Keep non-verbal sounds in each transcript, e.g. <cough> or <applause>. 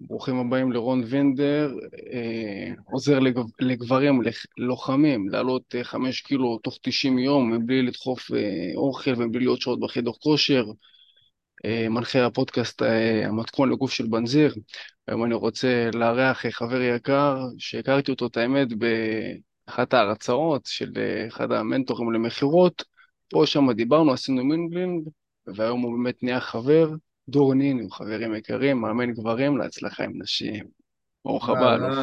ברוכים הבאים לרון וינדר, אה, עוזר לגב, לגברים, לוחמים, לעלות אה, חמש קילו תוך 90 יום מבלי לדחוף אה, אוכל ומבלי להיות שעות בחדר כושר, אה, מנחה הפודקאסט אה, המתכון לגוף של בנזיר. היום אני רוצה לארח אה, חבר יקר שהכרתי אותו, את האמת, באחת ההרצאות של אה, אחד המנטורים למכירות. פה שם דיברנו, עשינו mingling, והיום הוא באמת נהיה חבר. דור נינו, חברים יקרים, מאמן גברים להצלחה עם נשים. ברוך הבא, אלוף.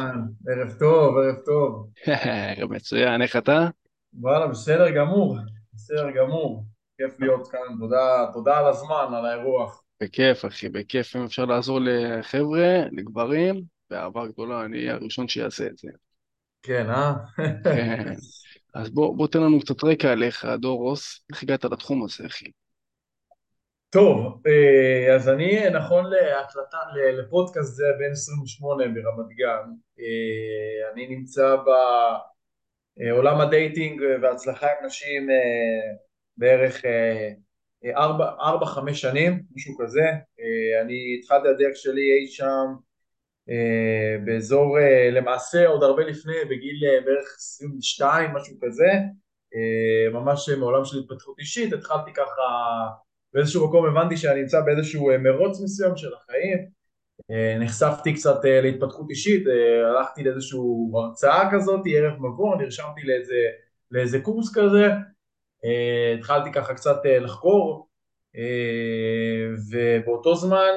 ערב טוב, ערב טוב. ערב <laughs> מצוין, איך אתה? וואלה, בסדר גמור, בסדר גמור. כיף להיות כאן, תודה, תודה על הזמן, על האירוח. בכיף, אחי, בכיף. אם אפשר לעזור לחבר'ה, לגברים, באהבה גדולה, אני אהיה הראשון שיעשה את זה. כן, אה? כן. אז בוא, בוא תן לנו קצת רקע עליך, דור רוס, איך הגעת לתחום הזה, אחי? טוב, אה, אז אני נכון להקלטה, לפודקאסט זה בן 28 ברמת גן, אה, אני נמצא בעולם ה dating והצלחה עם נשים אה, בערך 4-5 שנים, משהו כזה, אני התחלתי הדרך שלי אי שם באזור, למעשה עוד הרבה לפני, בגיל בערך 22, משהו כזה, ממש מעולם של התפתחות אישית, התחלתי ככה באיזשהו מקום הבנתי שאני נמצא באיזשהו אה, מרוץ מסוים של החיים, אה, נחשפתי קצת אה, להתפתחות אישית, הלכתי לאיזשהו הרצאה כזאת, ערב מבוא, נרשמתי לאיזה, לאיזה קורס כזה, התחלתי ככה קצת לחקור, ובאותו זמן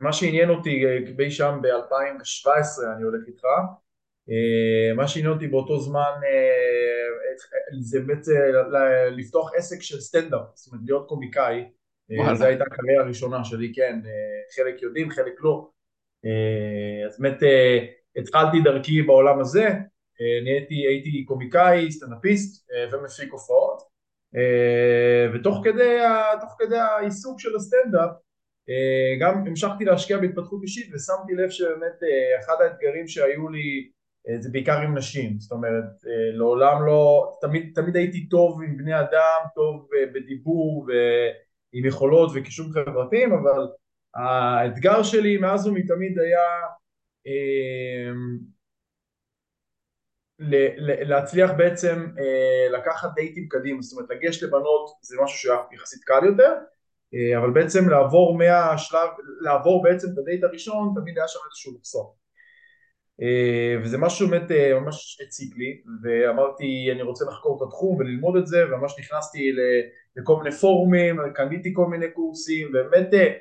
מה שעניין אותי בי שם ב-2017, אני הולך איתך, מה שעניין אותי באותו זמן זה באמת אה, לפתוח עסק של סטנדאפ, זאת אומרת להיות קומיקאי, אה, זו הייתה הקריירה הראשונה שלי, כן, אה, חלק יודעים, חלק לא, אז באמת התחלתי דרכי בעולם הזה, נהייתי, הייתי קומיקאי, סטנדאפיסט ומפיק הופעות, ותוך כדי, כדי העיסוק של הסטנדאפ גם המשכתי להשקיע בהתפתחות אישית ושמתי לב שבאמת אחד האתגרים שהיו לי אה, זה בעיקר עם נשים, זאת אומרת אה, לעולם לא, תמיד, תמיד הייתי טוב עם בני אדם, טוב אה, בדיבור ועם יכולות וכישורים חברתיים, אבל האתגר שלי מאז ומתמיד היה להצליח בעצם לקחת דייטים קדימה, זאת אומרת לגשת לבנות זה משהו שהיה יחסית קל יותר, אבל בעצם לעבור מהשלב, לעבור בעצם את הדייט הראשון תמיד היה שם איזשהו מחסום. אה, וזה משהו באמת אה, ממש הציק לי ואמרתי אני רוצה לחקור את התחום וללמוד את זה וממש נכנסתי לכל מיני פורומים, קניתי כל מיני קורסים ובאמת אה,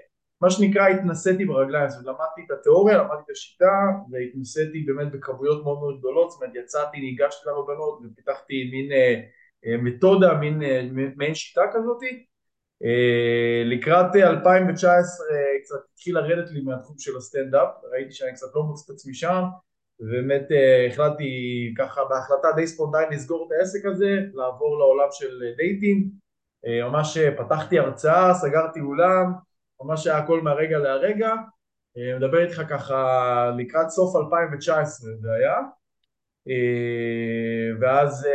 מה שנקרא התנסיתי ברגליים, זאת למדתי את התיאוריה, למדתי את השיטה והתנסיתי באמת בכמויות מאוד מאוד גדולות, זאת אומרת יצאתי, ניגשתי לבנות ופיתחתי מין מתודה, מין מעין שיטה כזאתי לקראת 2019 קצת התחיל לרדת לי מהתחום של הסטנדאפ, ראיתי שאני קצת לא מוצא את עצמי שם ובאמת אה, החלטתי ככה בהחלטה די ספונטנית לסגור את העסק הזה, לעבור לעולם של dating, אה, ממש אה, פתחתי הרצאה, סגרתי אולם, ממש היה הכל מהרגע להרגע, מדבר איתך ככה לקראת סוף 2019 זה היה, ואז,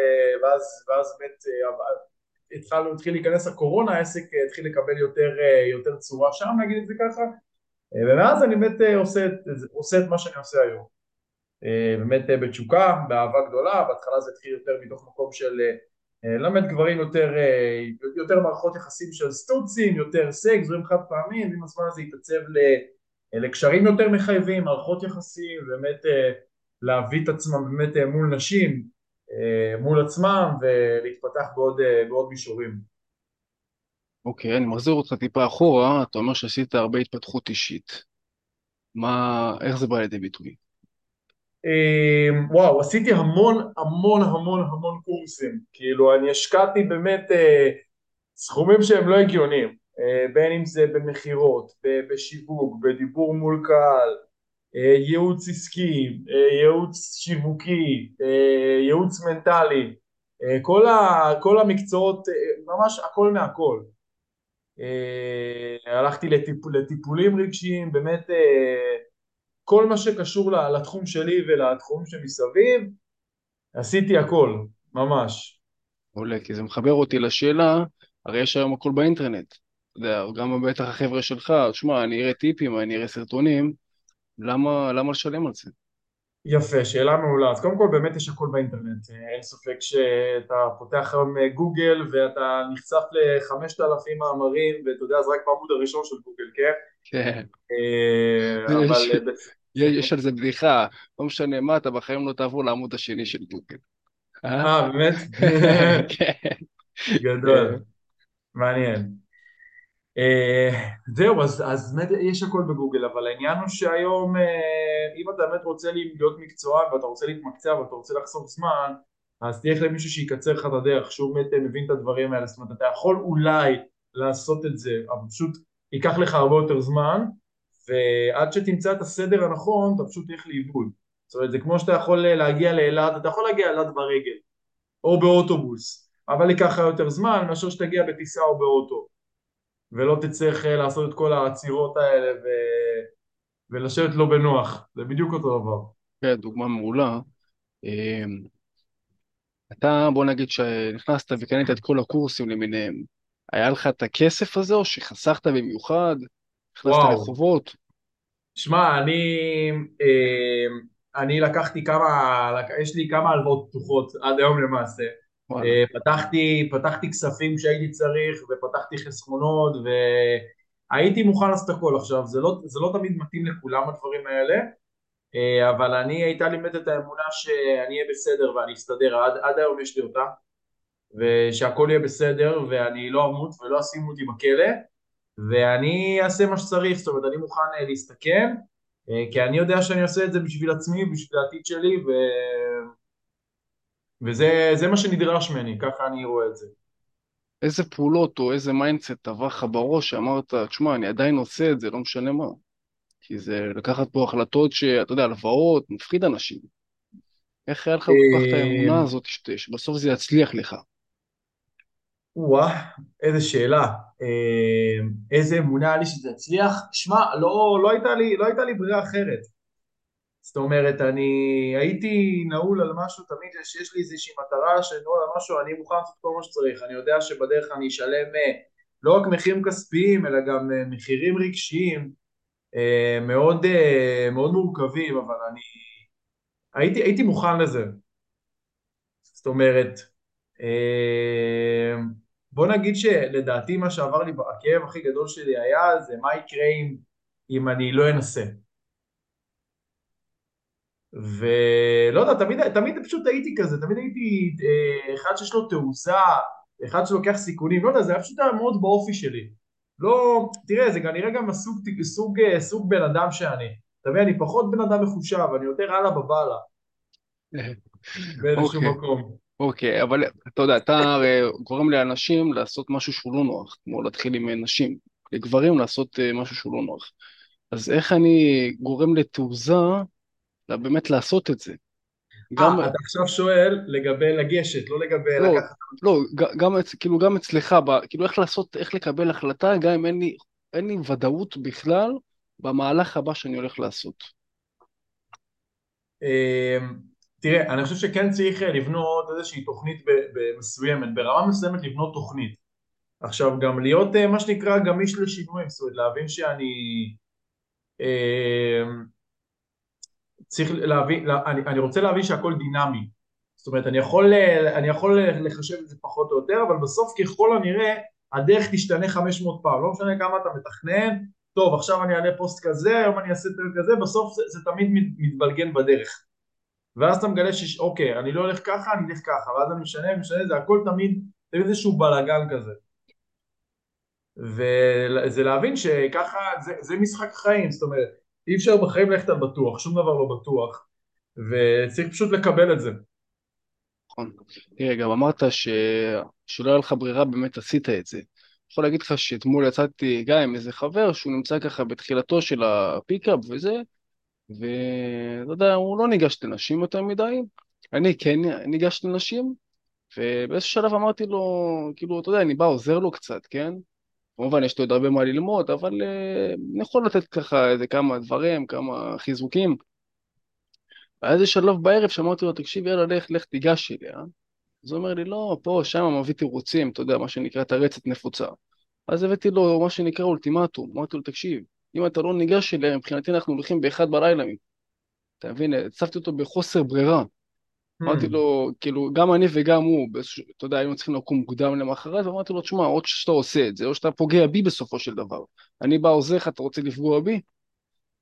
ואז, ואז באמת התחלנו, התחיל להיכנס הקורונה, העסק התחיל לקבל יותר, יותר צורה. שם נגיד את זה ככה, ומאז אני באמת עושה, עושה את מה שאני עושה היום. אה, באמת אה, בתשוקה, באהבה גדולה, בהתחלה זה התחיל יותר מתוך מקום של אה, ללמד גברים יותר, יותר מערכות יחסים של סטוצים, יותר סקס, דברים חד פעמים, ועם הזמן הזה התעצב לקשרים יותר מחייבים, מערכות יחסים, באמת להביא את עצמם באמת מול נשים, מול עצמם ולהתפתח בעוד, בעוד מישורים. אוקיי, okay, אני מחזיר אותך טיפה אחורה, אתה אומר שעשית הרבה התפתחות אישית. מה, איך זה בא לידי ביטוי? אמ, וואו, עשיתי המון המון המון המון קורסים, כאילו אני השקעתי באמת אה, סכומים שהם לא הגיוניים, אה, בין אם זה במכירות, בשיווק, בדיבור מול קהל, אה, ייעוץ עסקי, ייעוץ שיווקי, ייעוץ מנטלי, כל, ה, כל המקצועות, ממש הכל מהכל. הלכתי לטיפ, לטיפולים רגשיים, באמת כל מה שקשור לתחום שלי ולתחום שמסביב, עשיתי הכל, ממש. עולה, כי זה מחבר אותי לשאלה, הרי יש היום הכל באינטרנט. אתה יודע, גם בטח החבר'ה שלך, תשמע, אני אראה טיפים, אני אראה סרטונים, למה, למה לשלם על זה? יפה, שאלה מעולה. אז קודם כל באמת יש הכל באינטרנט. אה, אין ספק שאתה פותח היום אה, גוגל ואתה נחשף לחמשת אלפים מאמרים ואתה יודע, זה רק בעמוד הראשון של גוגל, כן? כן. אה, <laughs> אבל... יש, יש על זה בדיחה, לא משנה מה, אתה בחיים לא תעבור לעמוד השני של גוגל. אה, באמת? <laughs> כן. גדול. מעניין. Uh, זהו, אז, אז יש הכל בגוגל, אבל העניין הוא שהיום uh, אם אתה באמת רוצה להיות מקצוען ואתה רוצה להתמקצע ואתה רוצה לחסוך זמן, אז תלך למישהו שיקצר לך את הדרך, שהוא באמת אה, מבין את הדברים האלה, זאת אומרת אתה יכול אולי לעשות את זה, אבל פשוט ייקח לך הרבה יותר זמן, ועד שתמצא את הסדר הנכון אתה פשוט תלך לאיבוד. זאת אומרת זה כמו שאתה יכול להגיע לאילת, אתה יכול להגיע לאילת ברגל, או באוטובוס, אבל ייקח לך יותר זמן מאשר שתגיע בטיסה או באוטו. ולא תצטרך אה, לעשות את כל העצירות האלה ו... ולשבת לא בנוח, זה בדיוק אותו דבר. כן, דוגמה מעולה. אמ, אתה, בוא נגיד שנכנסת וקנית את כל הקורסים למיניהם, היה לך את הכסף הזה או שחסכת במיוחד? נכנסת לחובות? שמע, אני, אמ, אני לקחתי כמה, יש לי כמה הלוואות פתוחות עד היום למעשה. אה, פתחתי, פתחתי כספים שהייתי צריך ופתחתי חסכונות והייתי מוכן לעשות הכל עכשיו, זה לא, זה לא תמיד מתאים לכולם הדברים האלה אה, אבל אני הייתה לי באמת את האמונה שאני אהיה בסדר ואני אסתדר, עד, עד היום יש לי אותה ושהכל יהיה בסדר ואני לא אמות ולא אשימו אותי בכלא ואני אעשה מה שצריך, זאת אומרת אני מוכן אה, להסתכן כי אני יודע שאני עושה את זה בשביל עצמי, בשביל העתיד שלי ו... וזה מה שנדרש ממני, ככה אני רואה את זה. איזה פעולות או איזה mindset טבע לך בראש שאמרת, תשמע, אני עדיין עושה את זה, לא משנה מה. כי זה לקחת פה החלטות שאתה יודע, הלוואות, מפחיד אנשים. איך היה לך כל כך את האמונה אה, הזאת שבסוף זה יצליח לך? וואה, איזה שאלה. אה, איזה אמונה היה לי שזה יצליח? שמע, לא, לא, הייתה לא הייתה לי ברירה אחרת. זאת אומרת, אני הייתי נעול על משהו, תמיד שיש לי איזושהי מטרה שנעול על משהו, אני מוכן לעשות כל מה שצריך, אני יודע שבדרך אני אשלם אה, לא רק מחירים כספיים, אלא גם אה, מחירים רגשיים אה, מאוד, מאוד מורכבים, אבל אני הייתי, הייתי מוכן לזה. זאת אומרת, בוא נגיד שלדעתי מה שעבר לי, הכאב הכי גדול שלי היה זה מה יקרה אם, אם אני לא אנסה. ולא יודע, תמיד, תמיד פשוט הייתי כזה, תמיד הייתי אה, אחד שיש לו תעוזה, אחד שלוקח סיכונים, לא יודע, זה היה פשוט היה מאוד באופי שלי. לא, תראה, זה כנראה גם הסוג, סוג, אה, סוג בן אדם שאני. אתה מבין, אני פחות בן אדם מחושב, אני יותר הלאה בבאללה. באיזשהו okay. אוקיי. מקום. אוקיי, okay, אבל אתה יודע, אתה הרי גורם לאנשים לעשות משהו שהוא לא נוח, כמו להתחיל עם נשים, לגברים לעשות אה, משהו שהוא לא נוח. אז איך אני גורם לתעוזה אלא באמת לעשות את זה. אה, גם... אתה עכשיו שואל לגבי לגשת, לא לגבי לא, לקחת... לא, גם, כאילו גם אצלך, כאילו איך לעשות, איך לקבל החלטה, גם אם אין לי, אין לי ודאות בכלל במהלך הבא שאני הולך לעשות. אמ, תראה, אני חושב שכן צריך לבנות איזושהי תוכנית מסוימת, ברמה מסוימת לבנות תוכנית. עכשיו גם להיות אה, מה שנקרא גמיש לשינויים, זאת אומרת להבין שאני אמ, צריך להבין, אני, אני רוצה להבין שהכל דינמי. זאת אומרת אני יכול, אני יכול לחשב את זה פחות או יותר אבל בסוף ככל הנראה הדרך תשתנה 500 פעם. לא משנה כמה אתה מתכנן טוב עכשיו אני אעלה פוסט כזה היום אני אעשה פרק כזה בסוף זה, זה תמיד מתבלגן בדרך. ואז אתה מגלה שאוקיי אני לא הולך ככה אני אלך ככה ואז אני משנה משנה זה הכל תמיד תמיד איזשהו בלאגן כזה. וזה להבין שככה זה, זה משחק חיים. זאת אומרת אי אפשר בחיים ללכת על בטוח, שום דבר לא בטוח, וצריך פשוט לקבל את זה. נכון. תראה, גם אמרת ש... שלא היה לך ברירה, באמת עשית את זה. אני יכול להגיד לך שאתמול יצאתי גם עם איזה חבר שהוא נמצא ככה בתחילתו של הפיקאפ וזה, ואתה יודע, הוא לא ניגש לנשים יותר מדי, אני כן ניגש לנשים, ובאיזשהו שלב אמרתי לו, כאילו, אתה יודע, אני בא עוזר לו קצת, כן? כמובן יש לי עוד הרבה מה ללמוד, אבל uh, אני יכול לתת ככה איזה כמה דברים, כמה חיזוקים. והיה איזה שלב בערב שאמרתי לו, תקשיב, יאללה, לך, לך תיגש אליה. אז הוא אומר לי, לא, פה, שם מביא תירוצים, אתה יודע, מה שנקרא תרצת נפוצה. אז הבאתי לו מה שנקרא אולטימטום, אמרתי לו, תקשיב, אם אתה לא ניגש אליה, מבחינתי אנחנו הולכים באחד בלילה. אתה מבין? הצפתי אותו בחוסר ברירה. אמרתי Hmm. לו, כאילו, גם אני וגם הוא, אתה יודע, היינו צריכים לקום מוקדם למחרת, ואמרתי לו, תשמע, או שאתה עושה את זה, או שאתה פוגע בי בסופו של דבר. אני בא עוזר לך, אתה רוצה לפגוע בי?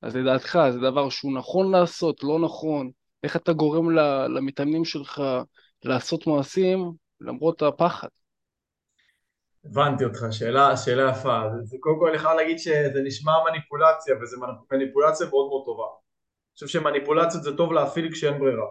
אז לדעתך, זה דבר שהוא נכון לעשות, לא נכון? איך אתה גורם ל- למתאמנים שלך לעשות מעשים למרות הפחד? הבנתי אותך, שאלה, שאלה יפה. זה, זה קודם כל אני חייב להגיד שזה נשמע מניפולציה, וזו מניפולציה מאוד מאוד טובה. אני חושב שמניפולציות זה טוב להפעיל כשאין ברירה.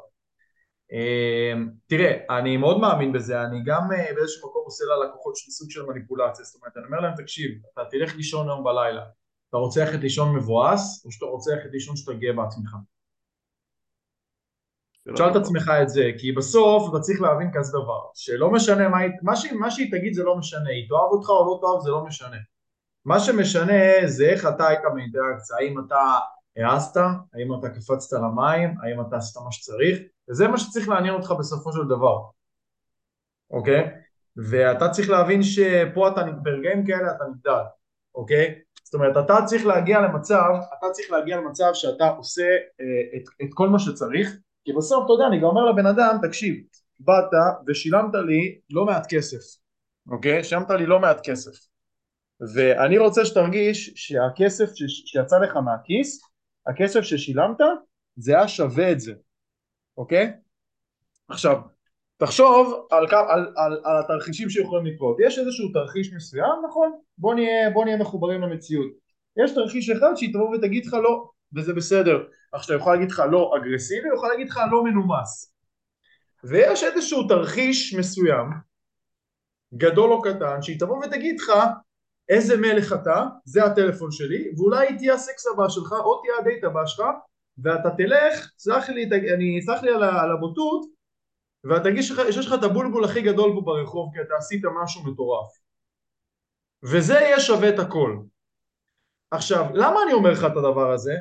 אמ, תראה, אני מאוד מאמין בזה, אני גם אה, באיזשהו מקום עושה ללקוחות של סוג של מניפולציה, זאת אומרת, אני אומר להם, תקשיב, אתה תלך לישון היום בלילה, אתה רוצה ללכת לישון מבואס, או שאתה רוצה ללכת לישון שאתה גאה בעצמך? לא תשאל את דבר. עצמך את זה, כי בסוף אתה צריך להבין כזה דבר, שלא משנה מה, היא- מה, שהיא, מה שהיא תגיד זה לא משנה, היא תאהב אותך או לא תאהב זה לא משנה. מה שמשנה זה איך אתה היית באינטראקציה, האם אתה העזת, האם אתה קפצת למים, האם אתה עשית מה שצריך, וזה מה שצריך לעניין אותך בסופו של דבר, אוקיי? ואתה צריך להבין שפה אתה, ברגעים כאלה אתה נבדל, אוקיי? זאת אומרת, אתה צריך להגיע למצב, אתה צריך להגיע למצב שאתה עושה אה, את, את כל מה שצריך, כי בסוף, אתה יודע, אני גם אומר לבן אדם, תקשיב, באת ושילמת לי לא מעט כסף, אוקיי? שילמת לי לא מעט כסף. ואני רוצה שתרגיש שהכסף ש- שיצא לך מהכיס, הכסף ששילמת, זה היה שווה את זה, אוקיי? עכשיו, תחשוב על, על, על, על התרחישים שיכולים לקרות. יש איזשהו תרחיש מסוים, נכון? בוא נהיה, בוא נהיה מחוברים למציאות. יש תרחיש אחד שהיא תבוא ותגיד לך לא, וזה בסדר. עכשיו, היא יכולה להגיד לך לא אגרסיבי, היא יכולה להגיד לך לא מנומס. ויש איזשהו תרחיש מסוים, גדול או קטן, שהיא תבוא ותגיד לך איזה מלך אתה, זה הטלפון שלי, ואולי היא תהיה הסקס הבא שלך, או תהיה הדייט הבא שלך, ואתה תלך, סלח לי, אני, סלח לי על, על הבוטות, ואתה תרגיש שיש לך את הבולבול הכי גדול פה ברחוב, כי אתה עשית משהו מטורף. וזה יהיה שווה את הכל. עכשיו, למה אני אומר לך את הדבר הזה?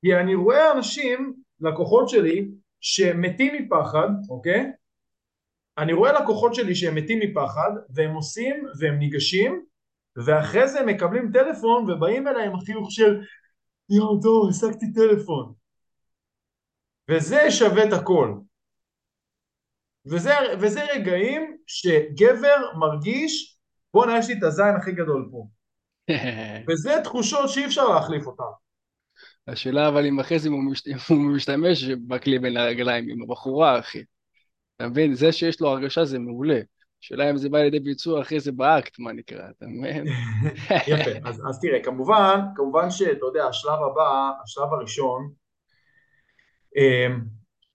כי אני רואה אנשים, לקוחות שלי, שמתים מפחד, אוקיי? אני רואה לקוחות שלי שהם מתים מפחד, והם עושים, והם ניגשים, ואחרי זה הם מקבלים טלפון ובאים אליי עם החיוך של יואו טוב השגתי טלפון וזה שווה את הכל וזה, וזה רגעים שגבר מרגיש בואנה יש לי את הזין הכי גדול פה <laughs> וזה תחושות שאי אפשר להחליף אותן השאלה אבל אם אחרי זה הוא משת- הוא משתמש בכלי בין הרגליים עם הבחורה, אחי. אתה מבין? זה שיש לו הרגשה זה מעולה. השאלה אם זה בא לידי ביצוע אחרי זה באקט, מה נקרא, אתה מבין? <laughs> יפה אז, אז תראה כמובן כמובן שאתה יודע השלב הבא השלב הראשון אמ,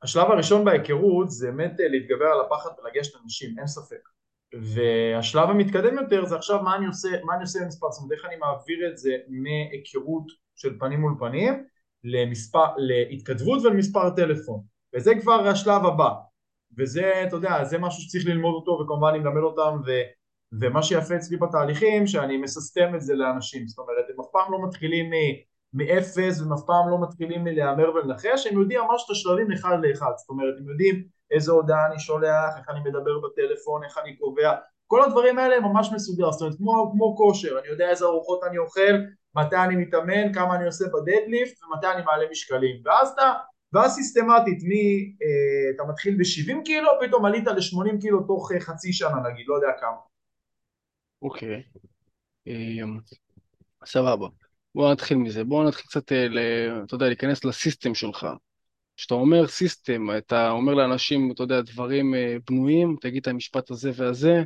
השלב הראשון בהיכרות זה באמת אה, להתגבר על הפחד ולגשת לאנשים, אין ספק. והשלב המתקדם יותר זה עכשיו מה אני עושה, מה אני עושה במספר, זאת אומרת איך אני מעביר את זה מהיכרות של פנים מול פנים למספר, להתכתבות ולמספר טלפון. וזה כבר השלב הבא. וזה, אתה יודע, זה משהו שצריך ללמוד אותו וכמובן אני מלמד אותם ו, ומה שיפה אצלי בתהליכים שאני מססטם את זה לאנשים, זאת אומרת הם אף פעם לא מתחילים. מאפס והם אף פעם לא מתחילים מלהמר ולנחש, הם יודעים ממש את השלבים אחד לאחד, זאת אומרת הם יודעים איזה הודעה אני שולח, איך אני מדבר בטלפון, איך אני קובע, כל הדברים האלה הם ממש מסודר, זאת אומרת כמו, כמו כושר, אני יודע איזה ארוחות אני אוכל, מתי אני מתאמן, כמה אני עושה בדדליפט ומתי אני מעלה משקלים, ואז אתה, ואז סיסטמטית, מ, אה, אתה מתחיל ב-70 קילו, פתאום עלית ל-80 קילו תוך אה, חצי שנה נגיד, לא יודע כמה. אוקיי. אמ, סבבה. בוא נתחיל מזה. בוא נתחיל קצת, אה, אתה יודע, להיכנס לסיסטם שלך. כשאתה אומר סיסטם, אתה אומר לאנשים, אתה יודע, דברים אה, בנויים, תגיד את המשפט הזה והזה,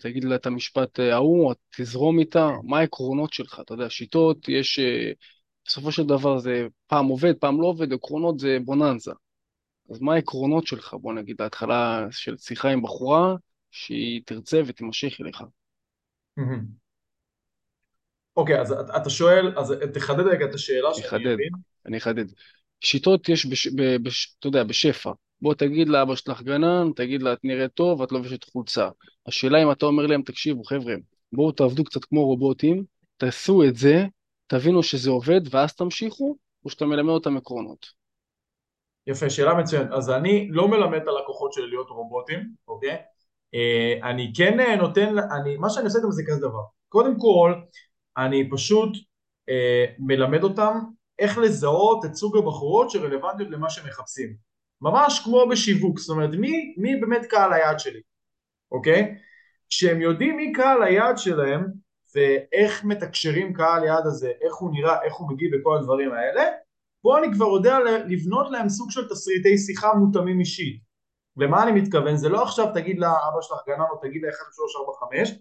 תגיד לה את המשפט ההוא, תזרום איתה, מה העקרונות שלך, אתה יודע, שיטות, יש, בסופו של דבר זה פעם עובד, פעם לא עובד, עקרונות זה בוננזה. אז מה העקרונות שלך, בוא נגיד, להתחלה של שיחה עם בחורה, שהיא תרצה ותימשך אליך. אוקיי, אז אתה שואל, אז תחדד רגע את השאלה שאני אחדד. מבין. אני אחדד. שיטות יש, בש, בש, אתה יודע, בשפע. בוא תגיד לאבא שלך גנן, תגיד לה, את נראית טוב, את לובשת חולצה. השאלה אם אתה אומר להם, תקשיבו, חבר'ה, בואו תעבדו קצת כמו רובוטים, תעשו את זה, תבינו שזה עובד, ואז תמשיכו, או שאתה מלמד אותם עקרונות. יפה, שאלה מצוינת. אז אני לא מלמד את הלקוחות שלי להיות רובוטים, אוקיי? אה, אני כן אה, נותן, אני, מה שאני עושה איתם זה כזה דבר. קודם כל, אני פשוט אה, מלמד אותם איך לזהות את סוג הבחורות שרלוונטיות למה שמחפשים. ממש כמו בשיווק, זאת אומרת מי, מי באמת קהל היעד שלי, אוקיי? כשהם יודעים מי קהל היעד שלהם ואיך מתקשרים קהל יעד הזה, איך הוא נראה, איך הוא מגיב וכל הדברים האלה, פה אני כבר יודע לבנות להם סוג של תסריטי שיחה מותאמים אישית. למה אני מתכוון? זה לא עכשיו תגיד לאבא שלך גנן או תגיד ל-1, 3, 4, 5,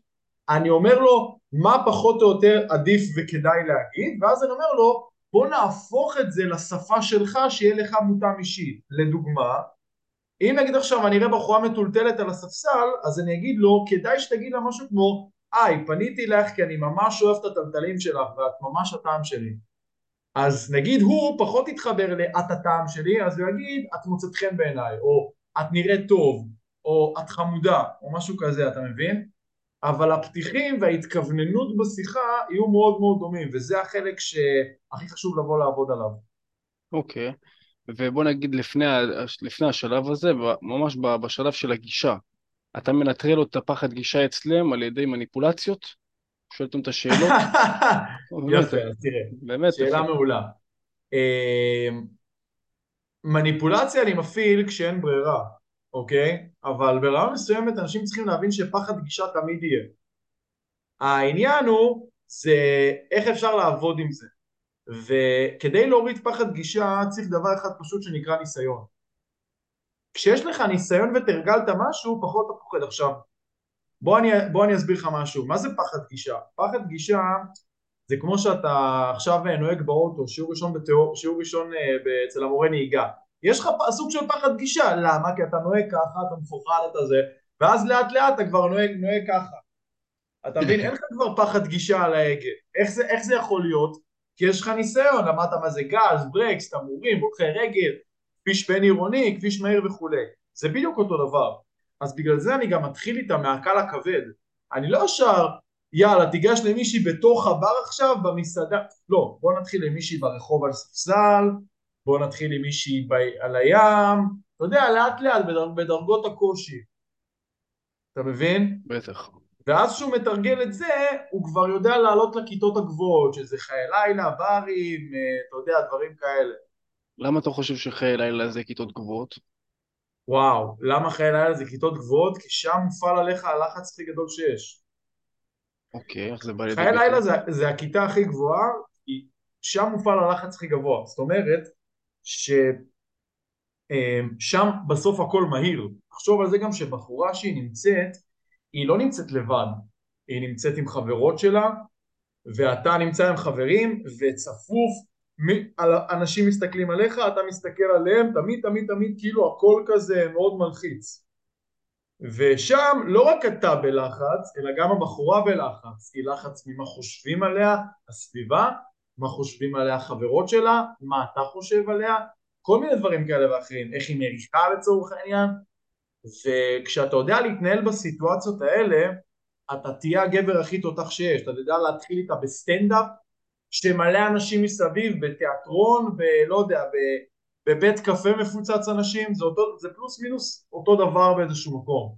אני אומר לו מה פחות או יותר עדיף וכדאי להגיד, ואז אני אומר לו בוא נהפוך את זה לשפה שלך שיהיה לך מותאם אישית. לדוגמה, אם נגיד עכשיו אני אראה בחורה מטולטלת על הספסל, אז אני אגיד לו, כדאי שתגיד לה משהו כמו, היי, פניתי אלייך כי אני ממש אוהב את הטלטלים שלך ואת ממש הטעם שלי. אז נגיד הוא פחות יתחבר ל"את הטעם שלי", אז הוא יגיד, את מוצאת חן בעיניי, או את נראית טוב, או את חמודה, או משהו כזה, אתה מבין? אבל הפתיחים וההתכווננות בשיחה יהיו מאוד מאוד דומים, וזה החלק שהכי חשוב לבוא לעבוד עליו. אוקיי, okay. ובוא נגיד לפני, לפני השלב הזה, ממש בשלב של הגישה, אתה מנטרל לו את הפחד גישה אצלם על ידי מניפולציות? שואל אותם את השאלות? <laughs> יפה, אז תראה, באמת, שאלה מעולה. אמ, מניפולציה אני מפעיל כשאין ברירה. אוקיי? אבל ברמה מסוימת אנשים צריכים להבין שפחד גישה תמיד יהיה. העניין הוא זה איך אפשר לעבוד עם זה. וכדי להוריד פחד גישה צריך דבר אחד פשוט שנקרא ניסיון. כשיש לך ניסיון ותרגלת משהו, פחות אתה פוחד. עכשיו, בוא אני, בוא אני אסביר לך משהו. מה זה פחד גישה? פחד גישה זה כמו שאתה עכשיו נוהג באוטו, שיעור ראשון, בתיאור, שיעור ראשון אה, אצל המורה נהיגה. יש לך סוג של פחד גישה, למה? כי אתה נוהג ככה, אתה מפוחד את הזה, ואז לאט לאט אתה כבר נוהג, נוהג ככה. אתה מבין? אין לך כבר פחד גישה על ההגה. איך זה, איך זה יכול להיות? כי יש לך ניסיון, למדת מה זה גז, ברקס, תמרורים, הולכי רגל, כביש בין עירוני, כביש מהיר וכולי. זה בדיוק אותו דבר. אז בגלל זה אני גם מתחיל איתה מהקל הכבד. אני לא ישר, יאללה, תיגש למישהי בתוך הבר עכשיו, במסעדה. לא, בוא נתחיל למישהי ברחוב על ספסל, בוא נתחיל עם מישהי ב... על הים, אתה יודע, לאט לאט בדרג... בדרגות הקושי. אתה מבין? בטח. ואז כשהוא מתרגל את זה, הוא כבר יודע לעלות לכיתות הגבוהות, שזה חיי לילה, ברים, אה, אתה יודע, דברים כאלה. למה אתה חושב שחיי לילה זה כיתות גבוהות? וואו, למה חיי לילה זה כיתות גבוהות? כי שם מופעל עליך הלחץ הכי גדול שיש. אוקיי, איך זה בא לידי חיי לילה זה, זה הכיתה הכי גבוהה, שם מופעל הלחץ הכי גבוה. זאת אומרת, ששם בסוף הכל מהיר. תחשוב על זה גם שבחורה שהיא נמצאת, היא לא נמצאת לבד, היא נמצאת עם חברות שלה, ואתה נמצא עם חברים, וצפוף, אנשים מסתכלים עליך, אתה מסתכל עליהם, תמיד תמיד תמיד כאילו הכל כזה מאוד מלחיץ. ושם לא רק אתה בלחץ, אלא גם הבחורה בלחץ, כי לחץ ממה חושבים עליה, הסביבה, מה חושבים עליה החברות שלה, מה אתה חושב עליה, כל מיני דברים כאלה ואחרים, איך היא מריחה לצורך העניין, וכשאתה יודע להתנהל בסיטואציות האלה, אתה תהיה הגבר הכי תותח שיש, אתה יודע להתחיל איתה בסטנדאפ, שמלא אנשים מסביב, בתיאטרון, ולא יודע, בבית קפה מפוצץ אנשים, זה, אותו, זה פלוס מינוס אותו דבר באיזשהו מקום.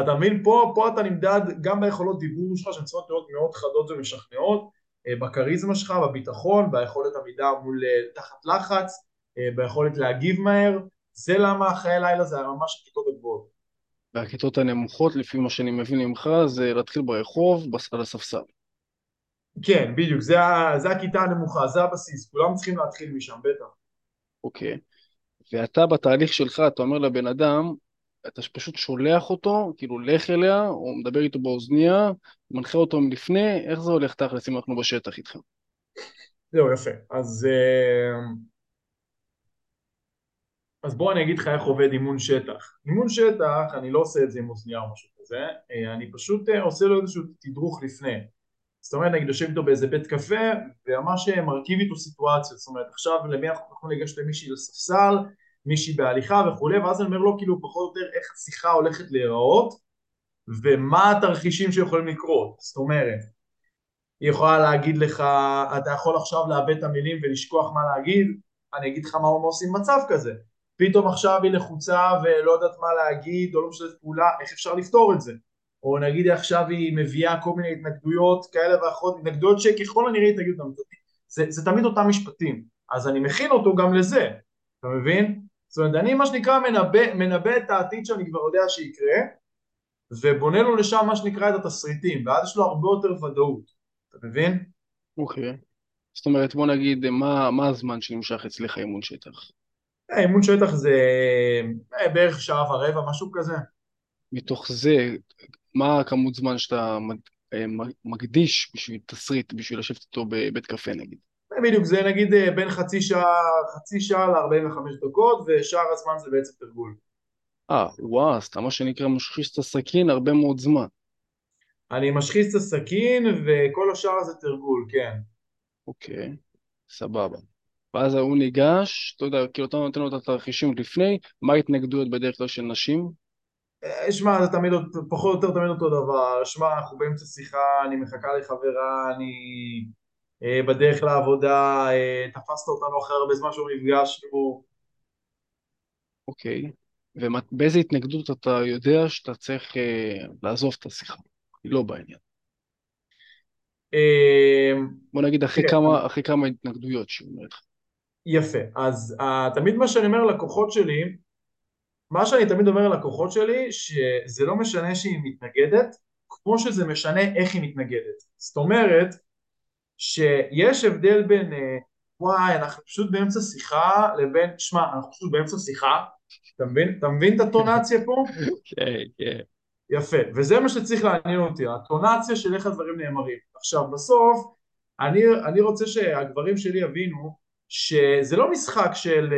אתה מבין, פה, פה אתה נמדד גם ביכולות דיבור שלך, שהן צריכות להיות מאוד חדות ומשכנעות, אה, בכריזמה שלך, בביטחון, ביכולת עמידה מול אה, תחת לחץ, אה, ביכולת להגיב מהר, זה למה חיי לילה זה ממש הכיתות הגבוהות. והכיתות הנמוכות, לפי מה שאני מבין ממך, זה להתחיל ברחוב, על הספסל. כן, בדיוק, זה, זה הכיתה הנמוכה, זה הבסיס, כולם צריכים להתחיל משם, בטח. אוקיי. ואתה בתהליך שלך, אתה אומר לבן אדם, אתה פשוט שולח אותו, כאילו לך אליה, או מדבר איתו באוזניה, מנחה אותו מלפני, איך זה הולך תכלס אם אנחנו בשטח איתכם? זהו, יפה. אז, אה, אז בוא אני אגיד לך איך עובד אימון שטח. אימון שטח, אני לא עושה את זה עם אוזניה או משהו כזה, אה, אני פשוט אה, עושה לו איזשהו תדרוך לפני. זאת אומרת, נגיד יושב איתו באיזה בית קפה, וממש מרכיב איתו סיטואציות. זאת אומרת, עכשיו למי אנחנו יכולים לגשת למישהי לספסל, מישהי בהליכה וכולי, ואז אני אומר לו כאילו פחות או יותר איך השיחה הולכת להיראות ומה התרחישים שיכולים לקרות, זאת אומרת, היא יכולה להגיד לך, אתה יכול עכשיו לאבד את המילים ולשכוח מה להגיד, אני אגיד לך מה עושים במצב כזה, פתאום עכשיו היא לחוצה ולא יודעת מה להגיד או לא משתפת פעולה, איך אפשר לפתור את זה? או נגיד עכשיו היא מביאה כל מיני התנגדויות כאלה ואחרות, התנגדויות שככל הנראה התנגדות, זה, זה תמיד אותם משפטים, אז אני מכין אותו גם לזה, אתה מבין? זאת אומרת, אני מה שנקרא מנבא, מנבא את העתיד שאני כבר יודע שיקרה, ובונה לו לשם מה שנקרא את התסריטים, ואז יש לו הרבה יותר ודאות, אתה מבין? אוקיי. זאת אומרת, בוא נגיד, מה, מה הזמן שנמשך אצלך אימון שטח? אה, אימון שטח זה אה, בערך שעה ורבע, משהו כזה. מתוך זה, מה הכמות זמן שאתה אה, מקדיש בשביל תסריט, בשביל לשבת איתו בבית קפה נגיד? בדיוק, זה נגיד בין חצי שעה, חצי שעה ל-45 דקות, ושאר הזמן זה בעצם תרגול. אה, וואו, אז אתה מה שנקרא משחיש את הסכין הרבה מאוד זמן. אני משחיז את הסכין, וכל השאר זה תרגול, כן. אוקיי, סבבה. ואז הוא ניגש, אתה יודע, כאילו אתה נותן לו את התרחישים לפני, מה ההתנגדויות בדרך כלל של נשים? אה, שמע, זה תמיד, פחות או יותר תמיד אותו דבר. שמע, אנחנו באמצע שיחה, אני מחכה לחברה, אני אה, בדרך לעבודה, אה, תפסת אותנו אחרי הרבה זמן שהוא נפגשנו. אוקיי. ובאיזה התנגדות אתה יודע שאתה צריך לעזוב את השיחה? היא לא בעניין. בוא נגיד אחרי, כן. כמה, אחרי כמה התנגדויות שהיא אומרת לך. יפה, אז תמיד מה שאני אומר ללקוחות שלי, מה שאני תמיד אומר ללקוחות שלי, שזה לא משנה שהיא מתנגדת, כמו שזה משנה איך היא מתנגדת. זאת אומרת, שיש הבדל בין, uh, וואי, אנחנו פשוט באמצע שיחה, לבין, שמע, אנחנו פשוט באמצע שיחה, אתה מבין? אתה מבין את הטונציה פה? כן, כן. יפה, וזה מה שצריך לעניין אותי, הטונציה של איך הדברים נאמרים. עכשיו, בסוף, אני, אני רוצה שהגברים שלי יבינו שזה לא משחק של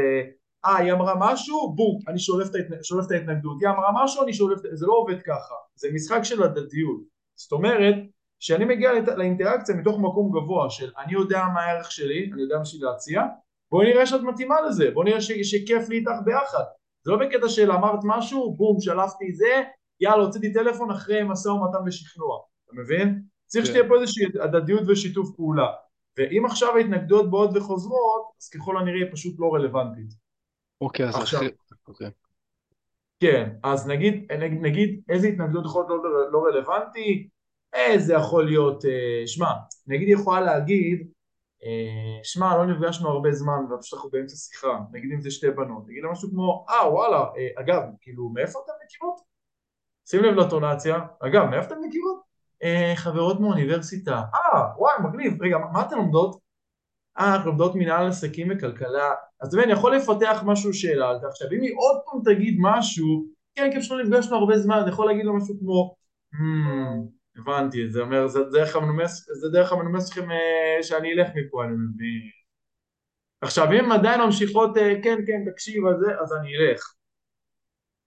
אה, היא אמרה משהו, בום, אני שולף את, ההתנ... שולף את ההתנגדות, היא אמרה משהו, אני שולף, זה לא עובד ככה, זה משחק של הדדיות. זאת אומרת, שאני מגיע לאינטראקציה מתוך מקום גבוה של אני יודע מה הערך שלי, אני יודע מה שלי להציע, בואי נראה שאת מתאימה לזה, בואי נראה ש... שכיף לי איתך ביחד. זה לא בקטע של אמרת משהו, בום, שלפתי זה, יאללה, הוצאתי טלפון אחרי משא ומתן ושכנוע, אתה מבין? צריך כן. שתהיה פה איזושהי הדדיות ושיתוף פעולה. ואם עכשיו ההתנגדויות באות וחוזרות, אז ככל הנראה היא פשוט לא רלוונטית. אוקיי, אז עכשיו... אוקיי. כן, אז נגיד, נגיד, נגיד איזה התנגדות להיות לא, לא רלוונטי, איזה יכול להיות, אה, שמע, נגיד היא יכולה להגיד, אה, שמע, לא נפגשנו הרבה זמן, ופשוט אנחנו באמצע שיחה, נגיד אם זה שתי בנות, נגיד לה משהו כמו, אה וואלה, אה, אגב, כאילו, מאיפה אתן מכירות? שים לב לטונציה, אגב, מאיפה אתן מכירות? אה, חברות מאוניברסיטה, אה, וואי, מגניב, רגע, מה אתן לומדות? אה, אנחנו לומדות מנהל עסקים וכלכלה, אז אתה מבין, אני יכול לפתח משהו שאלה על זה, עכשיו אם היא עוד פעם תגיד משהו, כן, כי פשוט לא נפגשנו הרבה זמן, אני יכול להגיד לו משהו כמו, hmm, הבנתי, זה אומר, זה דרך המנומס, זה דרך המנומס שלכם אה, שאני אלך מפה, אני מבין. עכשיו, אם עדיין ממשיכות, אה, כן, כן, תקשיב, אז, אני אלך.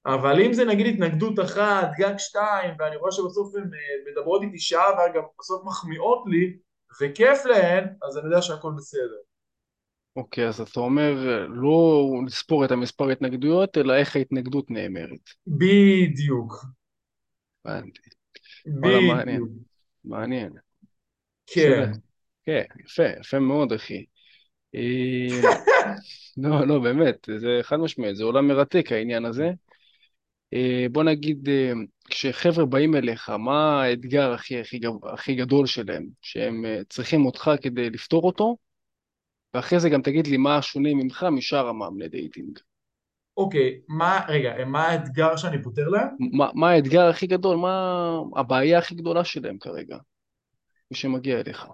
אבל אם זה נגיד התנגדות אחת, גג שתיים, ואני רואה שבסוף הן אה, מדברות איתי שעה וגם בסוף מחמיאות לי, וכיף להן, אז אני יודע שהכל בסדר. אוקיי, אז אתה אומר לא לספור את המספר התנגדויות, אלא איך ההתנגדות נאמרת. בדיוק. הבנתי. וואלה, מעניין. מעניין. כן. כן, יפה, יפה מאוד, אחי. אה, <laughs> לא, לא, באמת, זה חד משמעית, זה עולם מרתק העניין הזה. אה, בוא נגיד, אה, כשחבר'ה באים אליך, מה האתגר הכי, הכי, הכי גדול שלהם, שהם צריכים אותך כדי לפתור אותו? ואחרי זה גם תגיד לי מה השונה ממך משאר המאמני dating. אוקיי, מה, רגע, מה האתגר שאני פותר להם? מה, מה האתגר הכי גדול, מה הבעיה הכי גדולה שלהם כרגע, מי שמגיע אליך?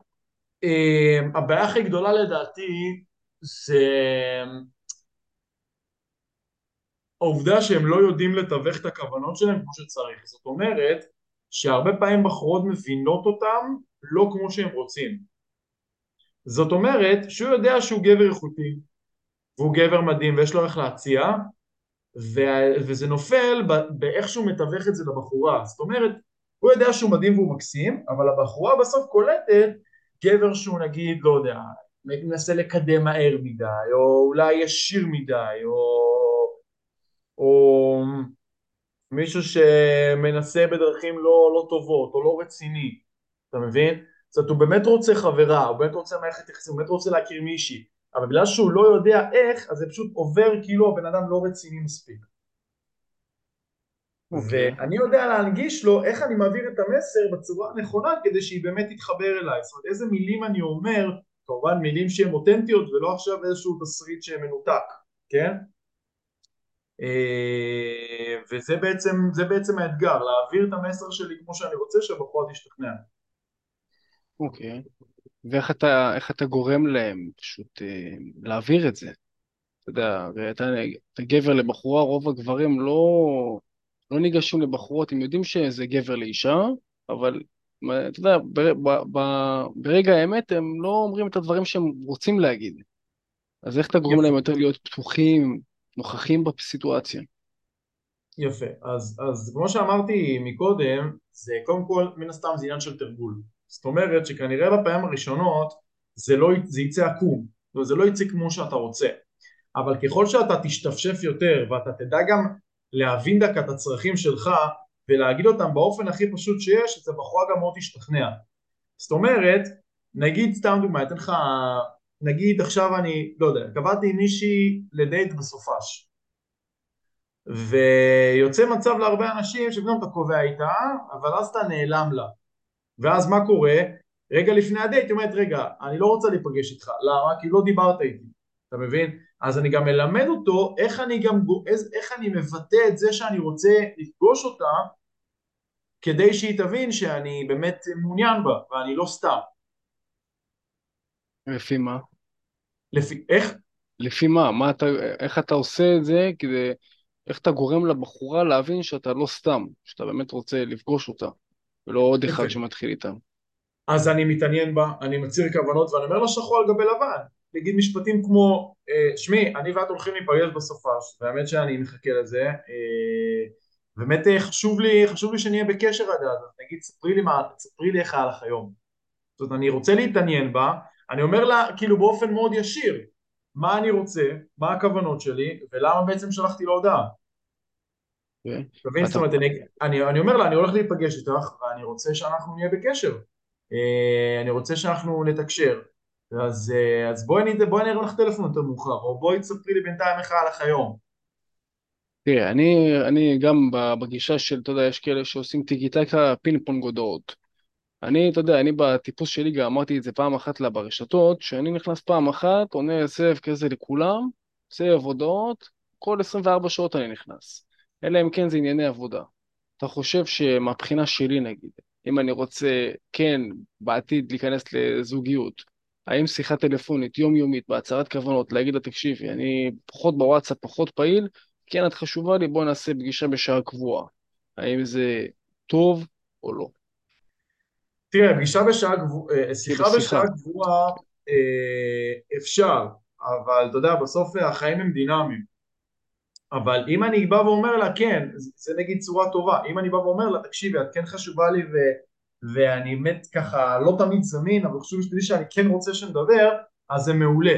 Um, הבעיה הכי גדולה לדעתי זה העובדה שהם לא יודעים לתווך את הכוונות שלהם כמו שצריך. זאת אומרת שהרבה פעמים בחורות מבינות אותם לא כמו שהם רוצים. זאת אומרת שהוא יודע שהוא גבר איכותי, והוא גבר מדהים ויש לו איך להציע וזה נופל באיך שהוא מתווך את זה לבחורה זאת אומרת הוא יודע שהוא מדהים והוא מקסים אבל הבחורה בסוף קולטת גבר שהוא נגיד לא יודע מנסה לקדם מהר מדי או אולי ישיר מדי או, או מישהו שמנסה בדרכים לא, לא טובות או לא רציני אתה מבין? זאת אומרת הוא באמת רוצה חברה, הוא באמת רוצה מערכת יחסים, הוא באמת רוצה להכיר מישהי אבל בגלל שהוא לא יודע איך, אז זה פשוט עובר כאילו הבן אדם לא רציני מספיק. אוקיי. ואני יודע להנגיש לו איך אני מעביר את המסר בצורה הנכונה כדי שהיא באמת תתחבר אליי, זאת אומרת איזה מילים אני אומר, כמובן מילים שהן אותנטיות ולא עכשיו איזשהו תסריט שמנותק, כן? אה, וזה בעצם, בעצם האתגר, להעביר את המסר שלי כמו שאני רוצה שהבחורה תשתכנע. אוקיי, ואיך אתה, אתה גורם להם פשוט אה, להעביר את זה? אתה יודע, אתה, אתה גבר לבחורה, רוב הגברים לא, לא ניגשים לבחורות, הם יודעים שזה גבר לאישה, אבל אתה יודע, ב, ב, ב, ברגע האמת הם לא אומרים את הדברים שהם רוצים להגיד. אז איך אתה גורם להם יותר להיות פתוחים, נוכחים בסיטואציה? יפה, אז, אז כמו שאמרתי מקודם, זה קודם כל מן הסתם זה עניין של תרגול. זאת אומרת שכנראה בפעמים הראשונות זה, לא, זה יצא עקום, זה לא יצא כמו שאתה רוצה. אבל ככל שאתה תשתפשף יותר ואתה תדע גם להבין דקה את הצרכים שלך ולהגיד אותם באופן הכי פשוט שיש, אז הבחורה גם מאוד תשתכנע. זאת אומרת, נגיד סתם דוגמא, אתן לך, נגיד עכשיו אני, לא יודע, קבעתי מישהי לדייט בסופש ויוצא מצב להרבה אנשים שפתאום אתה קובע איתה, אבל אז אתה נעלם לה. ואז מה קורה? רגע לפני הדייט היא אומרת, רגע, אני לא רוצה להיפגש איתך, למה? כי לא דיברת איתי, אתה מבין? אז אני גם מלמד אותו איך אני גם, איך אני מבטא את זה שאני רוצה לפגוש אותה כדי שהיא תבין שאני באמת מעוניין בה ואני לא סתם. לפי מה? לפי, איך? לפי מה? מה אתה, איך אתה עושה את זה כדי, איך אתה גורם לבחורה להבין שאתה לא סתם, שאתה באמת רוצה לפגוש אותה, ולא עוד אחד שמתחיל איתה. אז אני מתעניין בה, אני מצהיר כוונות ואני אומר לה שחור על גבי לבן. להגיד משפטים כמו, אה, שמי, אני ואת הולכים להיפגש בסופש, והאמת שאני מחכה לזה, אה, באמת אה, חשוב לי, חשוב לי שנהיה בקשר עד אז נגיד ספרי לי, מה, ספרי לי איך היה לך היום. זאת אומרת, אני רוצה להתעניין בה, אני אומר לה כאילו באופן מאוד ישיר, מה אני רוצה, מה הכוונות שלי, ולמה בעצם שלחתי לו הודעה. זאת אומרת, אני אומר לה, אני הולך להיפגש איתך, ואני רוצה שאנחנו נהיה בקשר. אני רוצה שאנחנו נתקשר. אז, אה, אז בואי אני, אראה לך טלפון יותר מאוחר, או בואי תספרי לי בינתיים איך היה לך היום. תראה, אני, אני גם בגישה של, אתה יודע, יש כאלה שעושים טיקי טקה פינג פונג הודעות. אני, אתה יודע, אני בטיפוס שלי גם אמרתי את זה פעם אחת לה ברשתות, שאני נכנס פעם אחת, עונה סבב כזה לכולם, סבב הודעות, כל 24 שעות אני נכנס. אלא אם כן זה ענייני עבודה. אתה חושב שמבחינה שלי נגיד, אם אני רוצה כן בעתיד להיכנס לזוגיות, האם שיחה טלפונית יומיומית בהצהרת כוונות להגיד לה תקשיבי אני פחות בוואטסאפ פחות פעיל כן את חשובה לי בוא נעשה פגישה בשעה קבועה האם זה טוב או לא? תראה פגישה בשעה קבועה אה, שיחה בשעה קבועה אה, אפשר אבל אתה יודע בסוף החיים הם דינמיים אבל אם אני בא ואומר לה כן זה נגיד צורה טובה אם אני בא ואומר לה תקשיבי את כן חשובה לי ו... ואני באמת ככה לא תמיד זמין, אבל חשוב שתדעי שאני כן רוצה שנדבר, אז זה מעולה.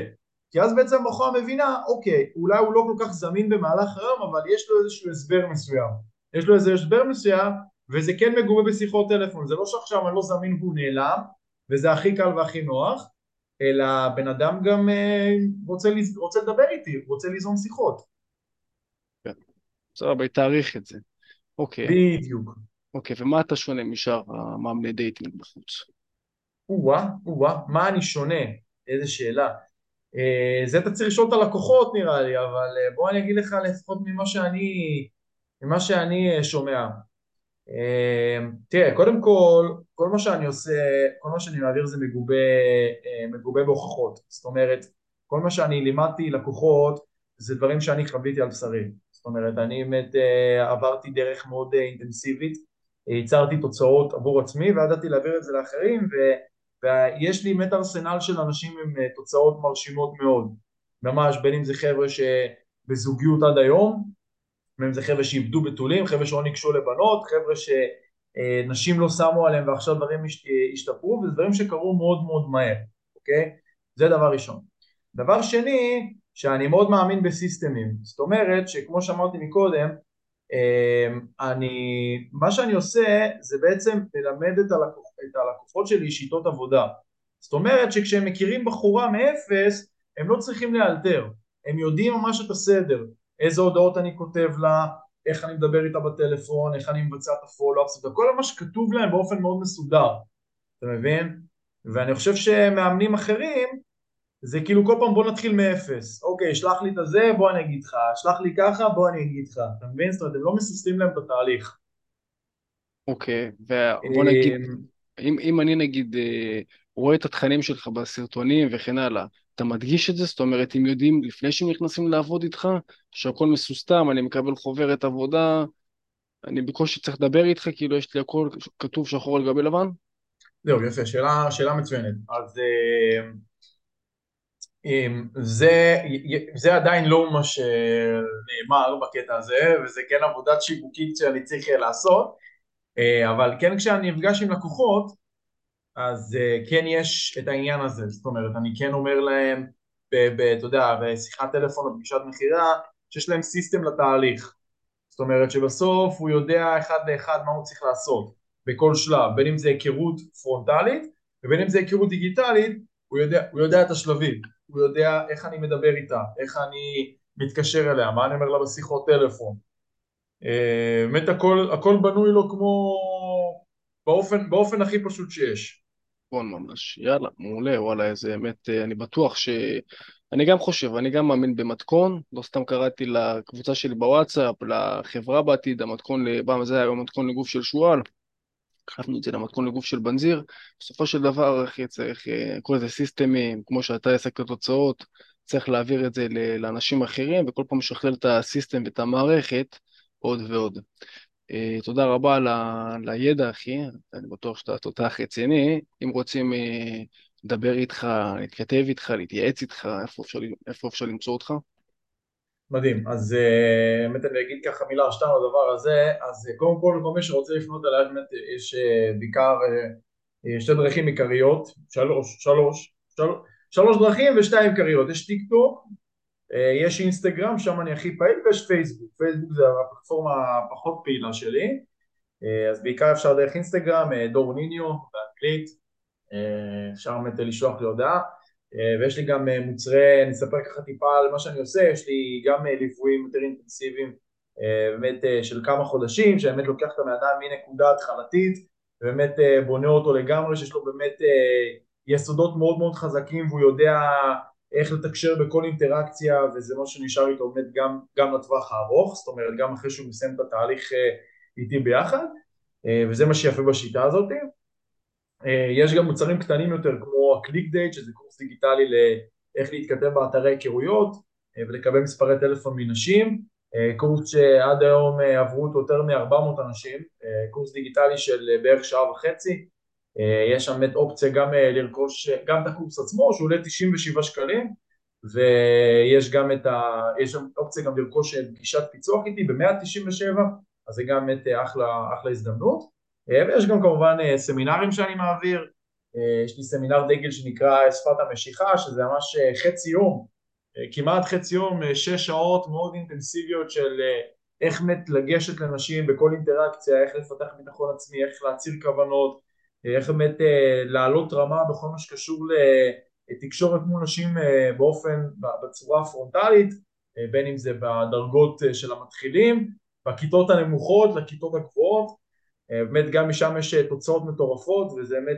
כי אז בעצם המחורה מבינה, אוקיי, אולי הוא לא כל כך זמין במהלך היום, אבל יש לו איזשהו הסבר מסוים. יש לו איזה הסבר מסוים, וזה כן מגובה בשיחות טלפון. זה לא שעכשיו אני לא זמין והוא נעלם, וזה הכי קל והכי נוח, אלא בן אדם גם אה, רוצה, רוצה לדבר איתי, רוצה ליזום שיחות. כן, בסדר, תאריך את זה. אוקיי. בדיוק. אוקיי, ומה אתה שונה משאר המאמני dating בחוץ? או-אה, או-אה, מה אני שונה? איזה שאלה. אה, זה אתה צריך לשאול את הלקוחות נראה לי, אבל אה, בוא אני אגיד לך לפחות ממה שאני, ממה שאני שומע. אה, תראה, קודם כל, כל מה שאני עושה, כל מה שאני מעביר זה מגובה, אה, מגובה בהוכחות. זאת אומרת, כל מה שאני לימדתי לקוחות זה דברים שאני חוויתי על בשרי. זאת אומרת, אני באמת אה, עברתי דרך מאוד אינטנסיבית ייצרתי תוצאות עבור עצמי וידעתי להעביר את זה לאחרים ו, ויש לי באמת ארסנל של אנשים עם אה, תוצאות מרשימות מאוד ממש בין אם זה חבר'ה שבזוגיות עד היום אם זה חבר'ה שאיבדו בתולים, חבר'ה שלא ניגשו לבנות, חבר'ה שנשים לא שמו עליהם ועכשיו דברים השתפרו וזה דברים שקרו מאוד מאוד מהר, אוקיי? זה דבר ראשון. דבר שני, שאני מאוד מאמין בסיסטמים, זאת אומרת שכמו שאמרתי מקודם, אמ, אני, מה שאני עושה זה בעצם ללמד את, הלקוח, את הלקוחות שלי שיטות עבודה זאת אומרת שכשהם מכירים בחורה מאפס הם לא צריכים לאלתר הם יודעים ממש את הסדר איזה הודעות אני כותב לה, איך אני מדבר איתה בטלפון, איך אני מבצע את הפולו-אפס, וכל מה שכתוב להם באופן מאוד מסודר, אתה מבין? ואני חושב שמאמנים אחרים, זה כאילו כל פעם בוא נתחיל מאפס, אוקיי, שלח לי את הזה, בוא אני אגיד לך, שלח לי ככה, בוא אני אגיד לך, אתה מבין? זאת אומרת, הם לא מססלים להם את התהליך. אוקיי, ובוא נגיד, אמ, אם, אם אני נגיד אה, רואה את התכנים שלך בסרטונים וכן הלאה, אתה מדגיש את זה? זאת אומרת, אם יודעים לפני שהם נכנסים לעבוד איתך, שהכל מסוסתם, אני מקבל חוברת עבודה, אני בקושי צריך לדבר איתך, כאילו יש לי הכל כתוב שחור על גבי לבן? זהו, יפה, שאלה, שאלה מצוינת. אז אה, זה, זה עדיין לא מה שנאמר בקטע הזה, וזה כן עבודת שיווקית שאני צריך לעשות, אה, אבל כן כשאני נפגש עם לקוחות, אז uh, כן יש את העניין הזה, זאת אומרת, אני כן אומר להם, אתה יודע, בשיחת טלפון או פגישת מכירה, שיש להם סיסטם לתהליך. זאת אומרת שבסוף הוא יודע אחד לאחד מה הוא צריך לעשות בכל שלב, בין אם זה היכרות פרונטלית ובין אם זה היכרות דיגיטלית, הוא יודע, הוא יודע את השלבים, הוא יודע איך אני מדבר איתה, איך אני מתקשר אליה, מה אני אומר לה בשיחות טלפון. אה, באמת הכל, הכל בנוי לו כמו באופן, באופן הכי פשוט שיש. נכון ממש, יאללה, מעולה, וואלה, זה באמת, אה, אני בטוח ש... אני גם חושב, אני גם מאמין במתכון, לא סתם קראתי לקבוצה שלי בוואטסאפ, לחברה בעתיד, המתכון, פעם זה היה המתכון לגוף של שועל, החלפנו את זה למתכון לגוף של בנזיר, בסופו של דבר, אחי, צריך אה, כל איזה סיסטמים, כמו שאתה העסקת תוצאות, צריך להעביר את זה לאנשים אחרים, וכל פעם לשכלל את הסיסטם ואת המערכת עוד ועוד. אה, תודה רבה על הידע, אחי, אני בטוח שאתה תותח רציני. אם רוצים אה, לדבר איתך, להתכתב איתך, להתייעץ איתך, איפה אפשר, איפה אפשר למצוא אותך? מדהים, אז אה, באמת אני אגיד ככה מילה או שתיים על הדבר הזה, אז קודם כל כל מי שרוצה לפנות אליי, באמת יש בעיקר שתי דרכים עיקריות, שלוש, שלוש, שלוש, שלוש דרכים ושתיים עיקריות, יש טיק טוק, אה, יש אינסטגרם, שם אני הכי פעיל, ויש פייסבוק, פייסבוק זה הפלטפורמה הפחות פעילה שלי, אה, אז בעיקר אפשר דרך אינסטגרם, אה, דור ניניו באנגלית, אפשר באמת לשלוח לי הודעה, ויש לי גם מוצרי, אני אספר ככה טיפה על מה שאני עושה, יש לי גם ליוויים יותר אינטנסיביים באמת של כמה חודשים, שבאמת לוקח את הבן אדם מנקודה התחלתית, ובאמת בונה אותו לגמרי, שיש לו באמת יסודות מאוד מאוד חזקים והוא יודע איך לתקשר בכל אינטראקציה וזה מה שנשאר איתו באמת גם, גם לטווח הארוך, זאת אומרת גם אחרי שהוא מסיים את התהליך אה, איתי ביחד אה, וזה מה שיפה בשיטה הזאת. אה, יש גם מוצרים קטנים יותר כמו הקליק דייט שזה קורס דיגיטלי לאיך להתכתב באתרי היכרויות ולקבל מספרי טלפון מנשים, קורס שעד היום עברו אותו יותר מ-400 אנשים, קורס דיגיטלי של בערך שעה וחצי יש שם באמת אופציה גם אה, לרכוש, גם את הקורס עצמו שעולה 97 שקלים ויש גם את ה... יש שם אופציה גם לרכוש אה, פגישת פיצוח איתי ב-197 אז זה גם באמת אחלה, אחלה הזדמנות. ויש גם כמובן סמינרים שאני מעביר. יש לי סמינר דגל שנקרא שפת המשיכה שזה ממש חצי יום כמעט חצי יום, שש שעות מאוד אינטנסיביות של איך לגשת לנשים בכל אינטראקציה, איך לפתח ביטחון עצמי, איך להצהיר כוונות איך באמת אה, לעלות רמה בכל מה שקשור לתקשורת מול נשים אה, באופן, בצורה הפרונטלית, אה, בין אם זה בדרגות של המתחילים, בכיתות הנמוכות לכיתות הגבוהות, באמת גם משם יש תוצאות מטורפות וזה באמת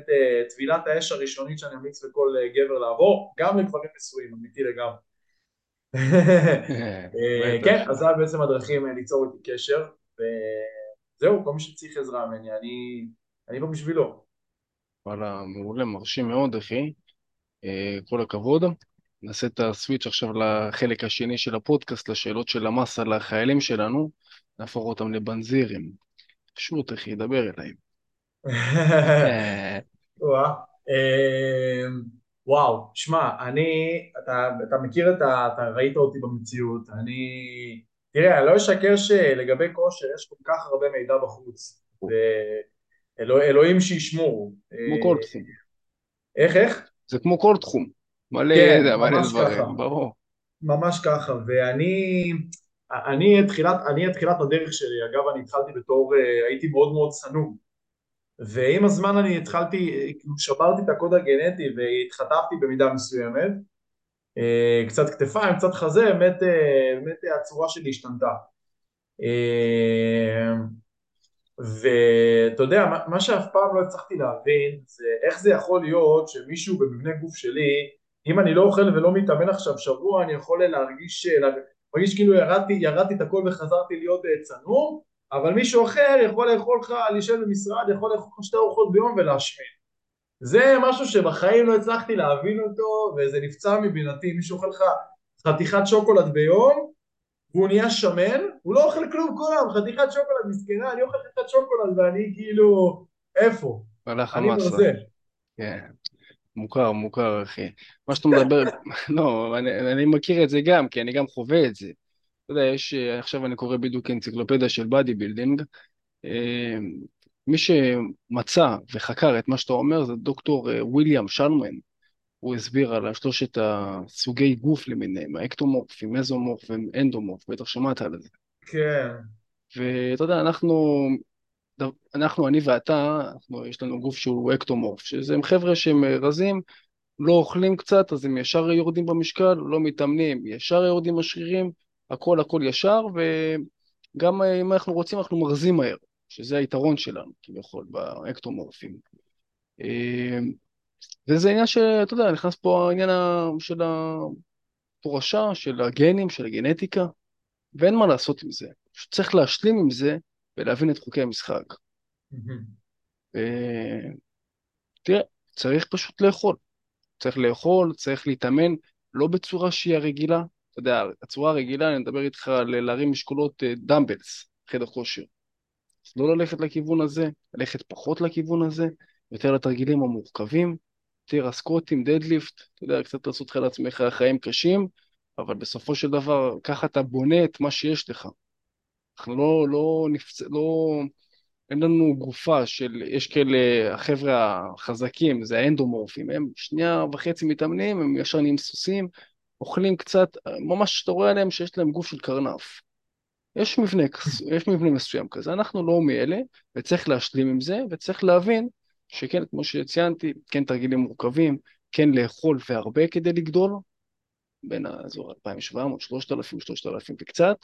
טבילת האש הראשונית שאני אמליץ לכל גבר לעבור, גם לגברים נשואים, אמיתי לגמרי. <laughs> כן, אז זה בעצם הדרכים ליצור איתי קשר, וזהו, כל מי שצריך עזרה ממני, אני פה בשבילו. וואלה, מעולה, מרשים מאוד, אחי. אה, כל הכבוד. נעשה את הסוויץ' עכשיו לחלק השני של הפודקאסט, לשאלות של המסה לחיילים שלנו, נהפוך אותם לבנזירים. פשוט, אחי, דבר אליי. <laughs> אה, וואו, שמע, אני, אתה, אתה מכיר את ה... אתה ראית אותי במציאות, אני... תראה, אני לא אשקר שלגבי כושר יש כל כך הרבה מידע בחוץ. אלוה, אלוהים שישמור. כמו כל תחום. איך, איך? זה כמו כל תחום. מלא כן, ידע, מלא דברים, ברור. ממש ככה, ואני... אני את תחילת, אני את תחילת הדרך שלי, אגב אני התחלתי בתור, אה, הייתי מאוד מאוד צנום ועם הזמן אני התחלתי, כאילו שברתי את הקוד הגנטי והתחטפתי במידה מסוימת אה, קצת כתפיים, קצת חזה, באמת, אה, באמת הצורה שלי השתנתה אה, ואתה יודע, מה, מה שאף פעם לא הצלחתי להבין זה איך זה יכול להיות שמישהו במבנה גוף שלי, אם אני לא אוכל ולא מתאמן עכשיו שבוע, אני יכול להרגיש, להרגיש כאילו ירדתי, ירדתי את הכל וחזרתי להיות צנום, אבל מישהו אחר יכול לאכול לך, להישאר במשרד, יכול לאכול לך שתי ארוחות ביום ולהשמין. זה משהו שבחיים לא הצלחתי להבין אותו, וזה נפצע מבינתי, מישהו אוכל לך חתיכת שוקולד ביום, והוא נהיה שמן, הוא לא אוכל כלום כל היום, חתיכת שוקולד מסכנה, אני אוכל חתיכת שוקולד ואני כאילו, איפה? הלך אני. ברזל. כן, מוכר, מוכר, אחי. מה שאתה מדבר, <laughs> לא, אני, אני מכיר את זה גם, כי אני גם חווה את זה. אתה יודע, יש, עכשיו אני קורא בדיוק אנציקלופדיה של body building. אה, מי שמצא וחקר את מה שאתה אומר זה דוקטור אה, וויליאם שלדון. הוא הסביר על שלושת הסוגי גוף למיניהם, האקטומורפים, מזומורפים, אנדומורף, בטח שמעת על זה. כן. ואתה יודע, אנחנו, אנחנו, אני ואתה, אנחנו, יש לנו גוף שהוא אקטומורף, שזה הם חבר'ה שהם רזים, לא אוכלים קצת, אז הם ישר יורדים במשקל, לא מתאמנים, ישר יורדים בשרירים, הכל הכל ישר, וגם אם אנחנו רוצים, אנחנו מרזים מהר, שזה היתרון שלנו, כביכול, באקטומורפים. וזה עניין שאתה יודע, נכנס פה העניין של התורשה, של הגנים, של הגנטיקה, ואין מה לעשות עם זה. פשוט צריך להשלים עם זה ולהבין את חוקי המשחק. תראה, צריך פשוט לאכול. צריך לאכול, צריך להתאמן, לא בצורה שהיא הרגילה. אתה יודע, הצורה הרגילה, אני מדבר איתך על להרים משקולות אה, דמבלס, חדר כושר. אז לא ללכת לכיוון הזה, ללכת פחות לכיוון הזה, יותר לתרגילים המורכבים, יותר הסקוטים, דדליפט, אתה יודע, קצת לעשות לך לעצמך חיים קשים, אבל בסופו של דבר, ככה אתה בונה את מה שיש לך. אנחנו לא, לא נפצ... לא... אין לנו גופה של, יש כאלה, החבר'ה החזקים, זה האנדומורפים, הם שנייה וחצי מתאמנים, הם ישר נהיים סוסים, אוכלים קצת, ממש אתה רואה עליהם שיש להם גוף של קרנף. יש מבנה, יש מבנה מסוים כזה, אנחנו לא מאלה, וצריך להשלים עם זה, וצריך להבין שכן, כמו שציינתי, כן תרגילים מורכבים, כן לאכול והרבה כדי לגדול, בין האזור 2,700, 3,000, 3,000 וקצת,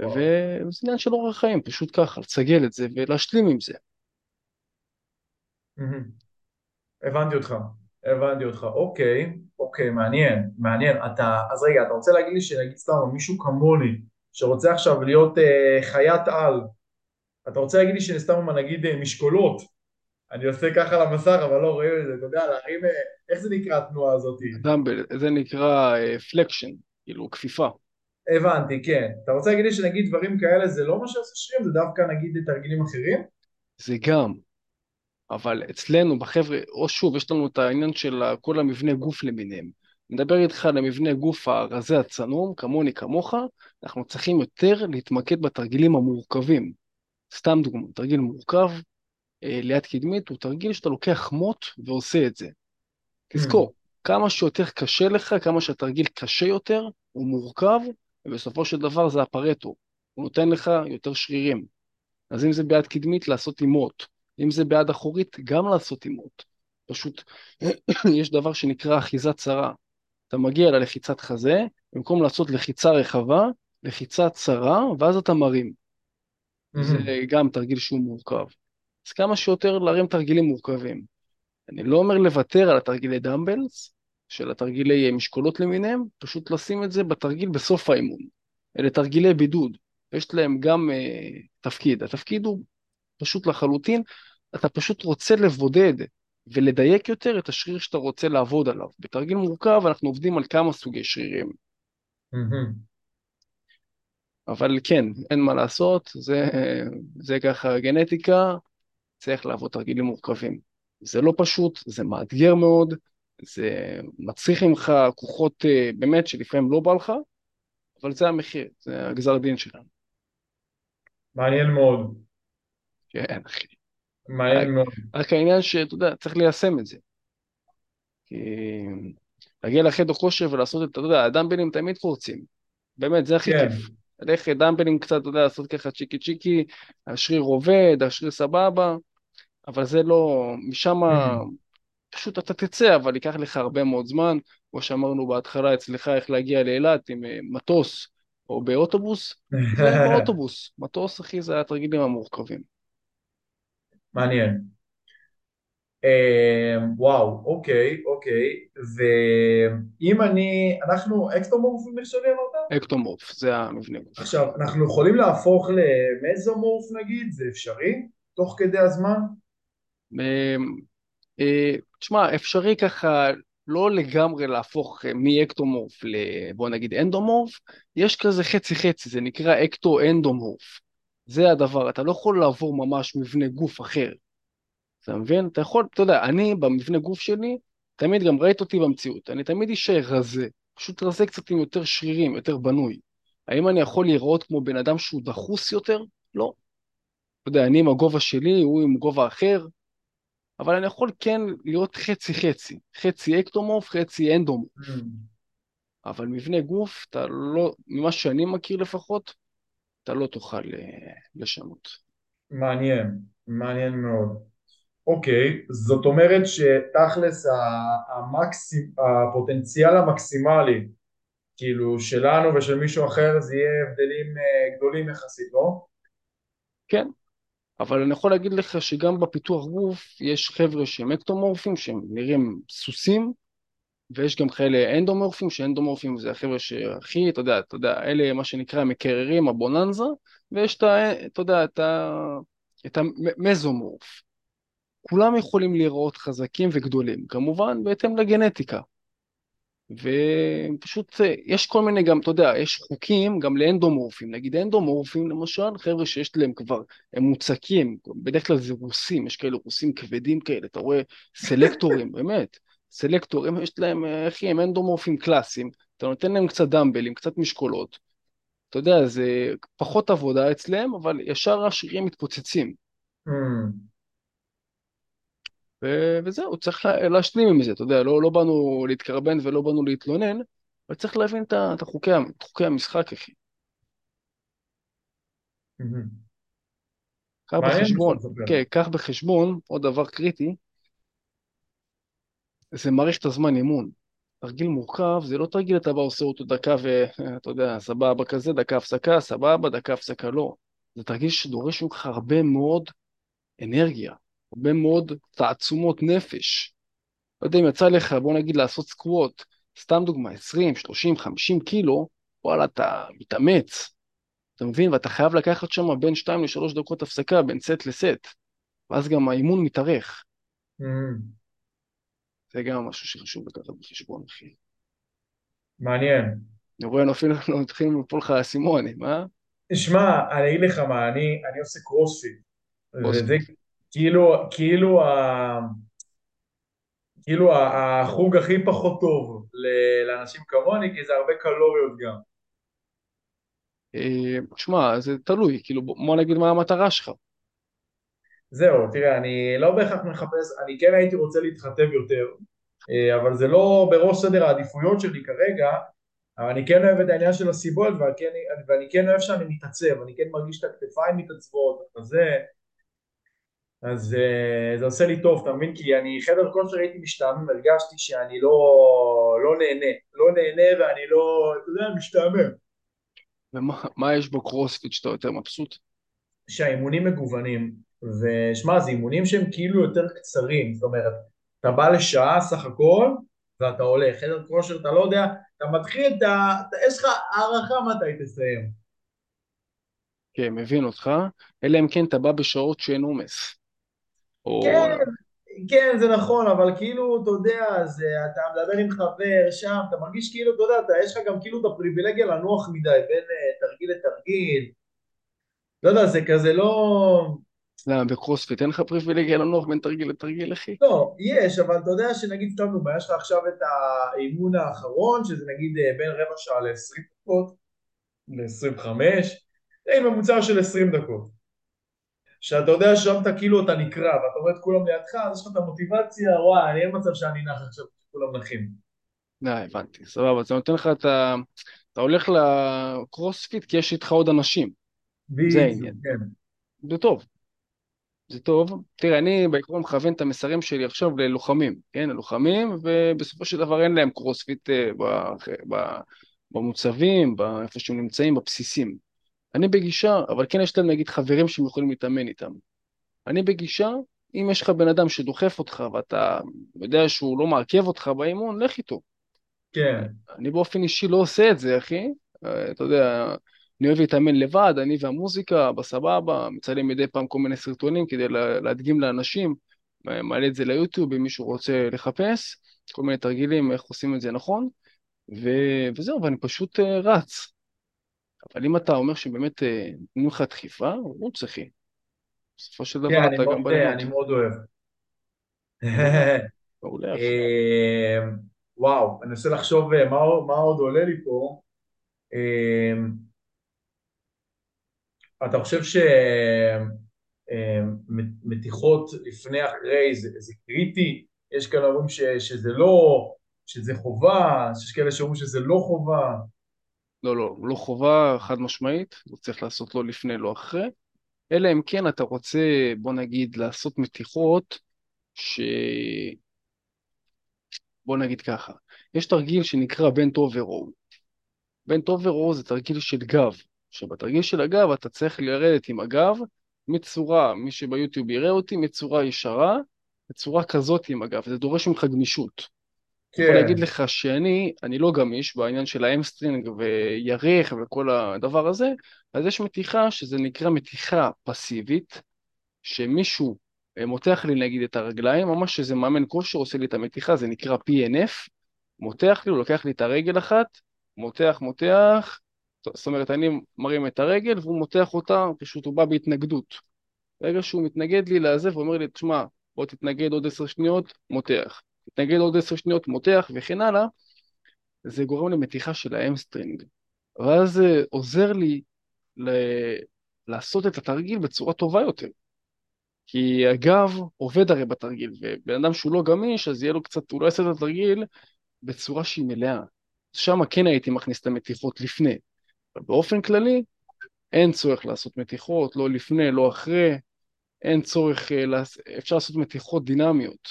וזה עניין של אורח חיים, פשוט ככה, לסגל את זה ולהשלים עם זה. הבנתי אותך, הבנתי אותך, אוקיי, אוקיי, מעניין, מעניין. אתה, אז רגע, אתה רוצה להגיד לי שנגיד סתם מישהו כמוני, שרוצה עכשיו להיות אה, חיית על, אתה רוצה להגיד לי שסתם נגיד אה, משקולות, אני עושה ככה על המסך, אבל לא רואים את זה, אתה יודע, להרים, אה, איך זה נקרא התנועה הזאת? דמבל, זה נקרא פלקשן, uh, כאילו כפיפה. הבנתי, כן. אתה רוצה להגיד לי שנגיד דברים כאלה זה לא מה שעושה שרירים, זה דווקא נגיד תרגילים אחרים? זה גם, אבל אצלנו בחבר'ה, או שוב, יש לנו את העניין של כל המבנה גוף למיניהם. נדבר איתך על המבנה גוף הרזה הצנום, כמוני כמוך, אנחנו צריכים יותר להתמקד בתרגילים המורכבים. סתם דוגמא, תרגיל מורכב, אה, ליד קדמית, הוא תרגיל שאתה לוקח מוט ועושה את זה. תזכור, mm. כמה שיותר קשה לך, כמה שהתרגיל קשה יותר, הוא מורכב, ובסופו של דבר זה הפרטו. הוא נותן לך יותר שרירים. אז אם זה ביד קדמית, לעשות עם מוט. אם זה ביד אחורית, גם לעשות עם מוט. פשוט <coughs> יש דבר שנקרא אחיזה צרה. אתה מגיע ללחיצת חזה, במקום לעשות לחיצה רחבה, לחיצה צרה, ואז אתה מרים. Mm-hmm. זה גם תרגיל שהוא מורכב. אז כמה שיותר להרים תרגילים מורכבים. אני לא אומר לוותר על התרגילי דמבלס, של התרגילי משקולות למיניהם, פשוט לשים את זה בתרגיל בסוף האימון. אלה תרגילי בידוד, יש להם גם uh, תפקיד. התפקיד הוא פשוט לחלוטין, אתה פשוט רוצה לבודד ולדייק יותר את השריר שאתה רוצה לעבוד עליו. בתרגיל מורכב אנחנו עובדים על כמה סוגי שרירים. Mm-hmm. אבל כן, אין מה לעשות, זה, זה ככה גנטיקה, צריך לעבוד תרגילים מורכבים. זה לא פשוט, זה מאתגר מאוד, זה מצריך ממך כוחות אה, באמת שלפעמים לא בא לך, אבל זה המחיר, זה הגזר דין שלנו. מעניין מאוד. כן, אחי. מעניין מאוד. רק העניין שאתה יודע, צריך ליישם את זה. כי להגיע לחדר כושר ולעשות את, אתה יודע, הדמבלים תמיד קורצים. באמת, זה הכי כן. כיף. ללכת דמבלים קצת, אתה יודע, לעשות ככה צ'יקי צ'יקי, השריר עובד, השריר סבבה, אבל זה לא, משם mm-hmm. פשוט אתה תצא, אבל ייקח לך הרבה מאוד זמן, כמו שאמרנו בהתחלה אצלך, איך להגיע לאילת עם אה, מטוס או באוטובוס, <laughs> זה באוטובוס. מטוס, אחי, זה התרגילים המורכבים. מעניין. אה, וואו, אוקיי, אוקיי. ואם אני, אנחנו אקטומורפים נחשבים אמרת? אקטומורף, זה המבנה. עכשיו, אנחנו יכולים להפוך למזומורף נגיד? זה אפשרי? תוך כדי הזמן? אה, אה, תשמע, אפשרי ככה לא לגמרי להפוך אה, מאקטומורף ל... בוא נגיד אנדומורף, יש כזה חצי חצי, זה נקרא אקטו-אנדומורף. זה הדבר, אתה לא יכול לעבור ממש מבנה גוף אחר. אתה מבין? אתה יכול, אתה יודע, אני במבנה גוף שלי, תמיד גם ראית אותי במציאות, אני תמיד אשאר רזה, פשוט רזה קצת עם יותר שרירים, יותר בנוי. האם אני יכול להיראות כמו בן אדם שהוא דחוס יותר? לא. אתה יודע, אני עם הגובה שלי, הוא עם גובה אחר, אבל אני יכול כן להיות חצי חצי, חצי אקטומורף, חצי אנדומורף. Mm. אבל מבנה גוף, אתה לא, ממה שאני מכיר לפחות, אתה לא תוכל אה, לשנות. מעניין, מעניין מאוד. אוקיי, זאת אומרת שתכלס המקסימ, הפוטנציאל המקסימלי, כאילו שלנו ושל מישהו אחר זה יהיה הבדלים אה, גדולים יחסית, לא? כן, אבל אני יכול להגיד לך שגם בפיתוח גוף יש חבר'ה שהם אקטומורפים, שהם נראים סוסים, ויש גם כאלה אנדומורפים, שאנדומורפים זה החבר'ה שהכי, אתה יודע, אתה יודע, אלה מה שנקרא המקררים, הבוננזה, ויש את ה... אתה יודע, את, ה, את המזומורף. כולם יכולים להיראות חזקים וגדולים, כמובן בהתאם לגנטיקה. ופשוט יש כל מיני גם, אתה יודע, יש חוקים גם לאנדומורפים, נגיד אנדומורפים למשל, חבר'ה שיש להם כבר, הם מוצקים, בדרך כלל זה רוסים, יש כאלה רוסים כבדים כאלה, אתה רואה? סלקטורים, <laughs> באמת, סלקטורים, יש להם, אחי, הם אנדומורפים קלאסיים, אתה נותן להם קצת דמבלים, קצת משקולות, אתה יודע, זה פחות עבודה אצלם, אבל ישר השרירים מתפוצצים. ו- וזהו, צריך להשלים עם זה, אתה יודע, לא, לא באנו להתקרבן ולא באנו להתלונן, אבל צריך להבין את, את, החוקי, את חוקי המשחק, אחי. קח בחשבון, כן, קח בחשבון, עוד דבר קריטי, זה מערכת הזמן אימון. תרגיל מורכב, זה לא תרגיל אתה בא עושה אותו דקה ואתה יודע, סבבה כזה, דקה הפסקה, סבבה, דקה הפסקה, לא. זה תרגיל שדורש ממך הרבה מאוד אנרגיה. הרבה מאוד תעצומות נפש. לא יודע אם יצא לך, בוא נגיד, לעשות סקווט, סתם דוגמה, 20, 30, 50 קילו, וואלה, אתה מתאמץ, אתה מבין? ואתה חייב לקחת שם בין 2 ל-3 דקות הפסקה, בין סט לסט, ואז גם האימון מתארך. Mm. זה גם משהו שחשוב לקחת בחשבון, אחי. מעניין. אני רואה, אפילו מתחילים ליפול לך האסימונים, אה? שמע, אני אגיד לך מה, אני, אני עושה קרוספיט. וזה, כאילו, כאילו, ה... כאילו החוג הכי פחות טוב לאנשים כמוני, כי זה הרבה קלוריות גם. תשמע, אה, זה תלוי, כאילו בוא נגיד מה המטרה שלך. זהו, תראה, אני לא בהכרח מחפש, אני כן הייתי רוצה להתחתב יותר, אה, אבל זה לא בראש סדר העדיפויות שלי כרגע, אבל אני כן אוהב את העניין של הסיבולת, ואני, ואני כן אוהב שאני מתעצב, אני כן מרגיש את הכתפיים מתעצבות, וזה, אז uh, זה עושה לי טוב, אתה מבין? כי אני חדר כושר הייתי משתעמם, הרגשתי שאני לא, לא נהנה, לא נהנה ואני לא, אתה יודע, משתעמם. ומה יש בקרוספיט שאתה יותר מבסוט? שהאימונים מגוונים, ושמע, זה אימונים שהם כאילו יותר קצרים, זאת אומרת, אתה בא לשעה סך הכל, ואתה הולך, חדר כושר, אתה לא יודע, אתה מתחיל, אתה, אתה, יש לך הערכה מתי תסיים. כן, מבין אותך, אלא אם כן אתה בא בשעות שאין עומס. או... כן, כן, זה נכון, אבל כאילו, אתה יודע, זה, אתה מדבר עם חבר שם, אתה מרגיש כאילו, אתה יודע, אתה, יש לך גם כאילו את הפריבילגיה לנוח מדי בין uh, תרגיל לתרגיל. לא יודע, זה כזה לא... למה, בקרוספיט אין לך פריבילגיה לנוח בין תרגיל לתרגיל, אחי? לא, יש, אבל אתה יודע שנגיד, סתם דוגמא, יש לך עכשיו את האימון האחרון, שזה נגיד אה, בין רבע שעה ל-20 דקות, ל-25, זה ממוצע של 20 דקות. שאתה יודע ששם אתה כאילו אתה נקרע ואתה רואה את כולם לידך, אז יש לך את המוטיבציה, וואי, אין מצב שאני נח עכשיו כולם נחים. לא, הבנתי, סבבה, זה נותן לך את ה... אתה הולך לקרוספיט כי יש איתך עוד אנשים. זה העניין. כן. זה טוב. זה טוב. תראה, אני בעיקרון מכוון את המסרים שלי עכשיו ללוחמים, כן? ללוחמים, ובסופו של דבר אין להם קרוספיט אה, במוצבים, איפה שהם נמצאים, בבסיסים. אני בגישה, אבל כן יש להם נגיד חברים שהם יכולים להתאמן איתם. אני בגישה, אם יש לך בן אדם שדוחף אותך ואתה יודע שהוא לא מעכב אותך באימון, לך איתו. כן. אני באופן אישי לא עושה את זה, אחי. אה, אתה יודע, אני אוהב להתאמן לבד, אני והמוזיקה, בסבבה, מצלם מדי פעם כל מיני סרטונים כדי להדגים לאנשים, מעלה את זה ליוטיוב אם מישהו רוצה לחפש, כל מיני תרגילים איך עושים את זה נכון, ו... וזהו, ואני פשוט uh, רץ. אבל אם אתה אומר שבאמת אה, נותנים לך דחיפה, הוא צריכי. בסופו של כן, דבר אתה גם בלימוד. אני מאוד אוהב. <laughs> מעולה. אה, וואו, אני מנסה לחשוב מה, מה עוד עולה לי פה. אתה חושב שמתיחות לפני אחרי זה, זה קריטי? יש כאלה אומרים ש, שזה לא, שזה חובה, יש כאלה שאומרים שזה לא חובה. לא, לא, לא חובה חד משמעית, לא צריך לעשות לא לפני, לא אחרי, אלא אם כן אתה רוצה, בוא נגיד, לעשות מתיחות ש... בוא נגיד ככה, יש תרגיל שנקרא bent over row. bent over row זה תרגיל של גב, שבתרגיל של הגב אתה צריך לרדת עם הגב בצורה, מי שביוטיוב יראה אותי, בצורה ישרה, בצורה כזאת עם הגב, זה דורש ממך גמישות. כן. יכול להגיד לך שאני, אני לא גמיש בעניין של hamstring וירך וכל הדבר הזה, אז יש מתיחה שזה נקרא מתיחה פסיבית, שמישהו אה, מותח לי נגיד את הרגליים, ממש איזה מאמן כושר עושה לי את המתיחה, זה נקרא PNF, מותח לי, הוא לוקח לי את הרגל אחת, מותח, מותח, זאת אומרת, אני מרים את הרגל והוא מותח אותה, פשוט הוא בא בהתנגדות. ברגע שהוא מתנגד לי לזה ואומר לי, תשמע, בוא תתנגד עוד עשר שניות, מותח. תתנגד עוד עשר שניות, מותח וכן הלאה, זה גורם למתיחה של hamstring. ואז זה עוזר לי ל... לעשות את התרגיל בצורה טובה יותר. כי הגב עובד הרי בתרגיל, ובן אדם שהוא לא גמיש, אז יהיה לו קצת, הוא לא יעשה את התרגיל בצורה שהיא מלאה. שם כן הייתי מכניס את המתיחות לפני. אבל באופן כללי, אין צורך לעשות מתיחות, לא לפני, לא אחרי, אין צורך, אה, אפשר לעשות מתיחות דינמיות.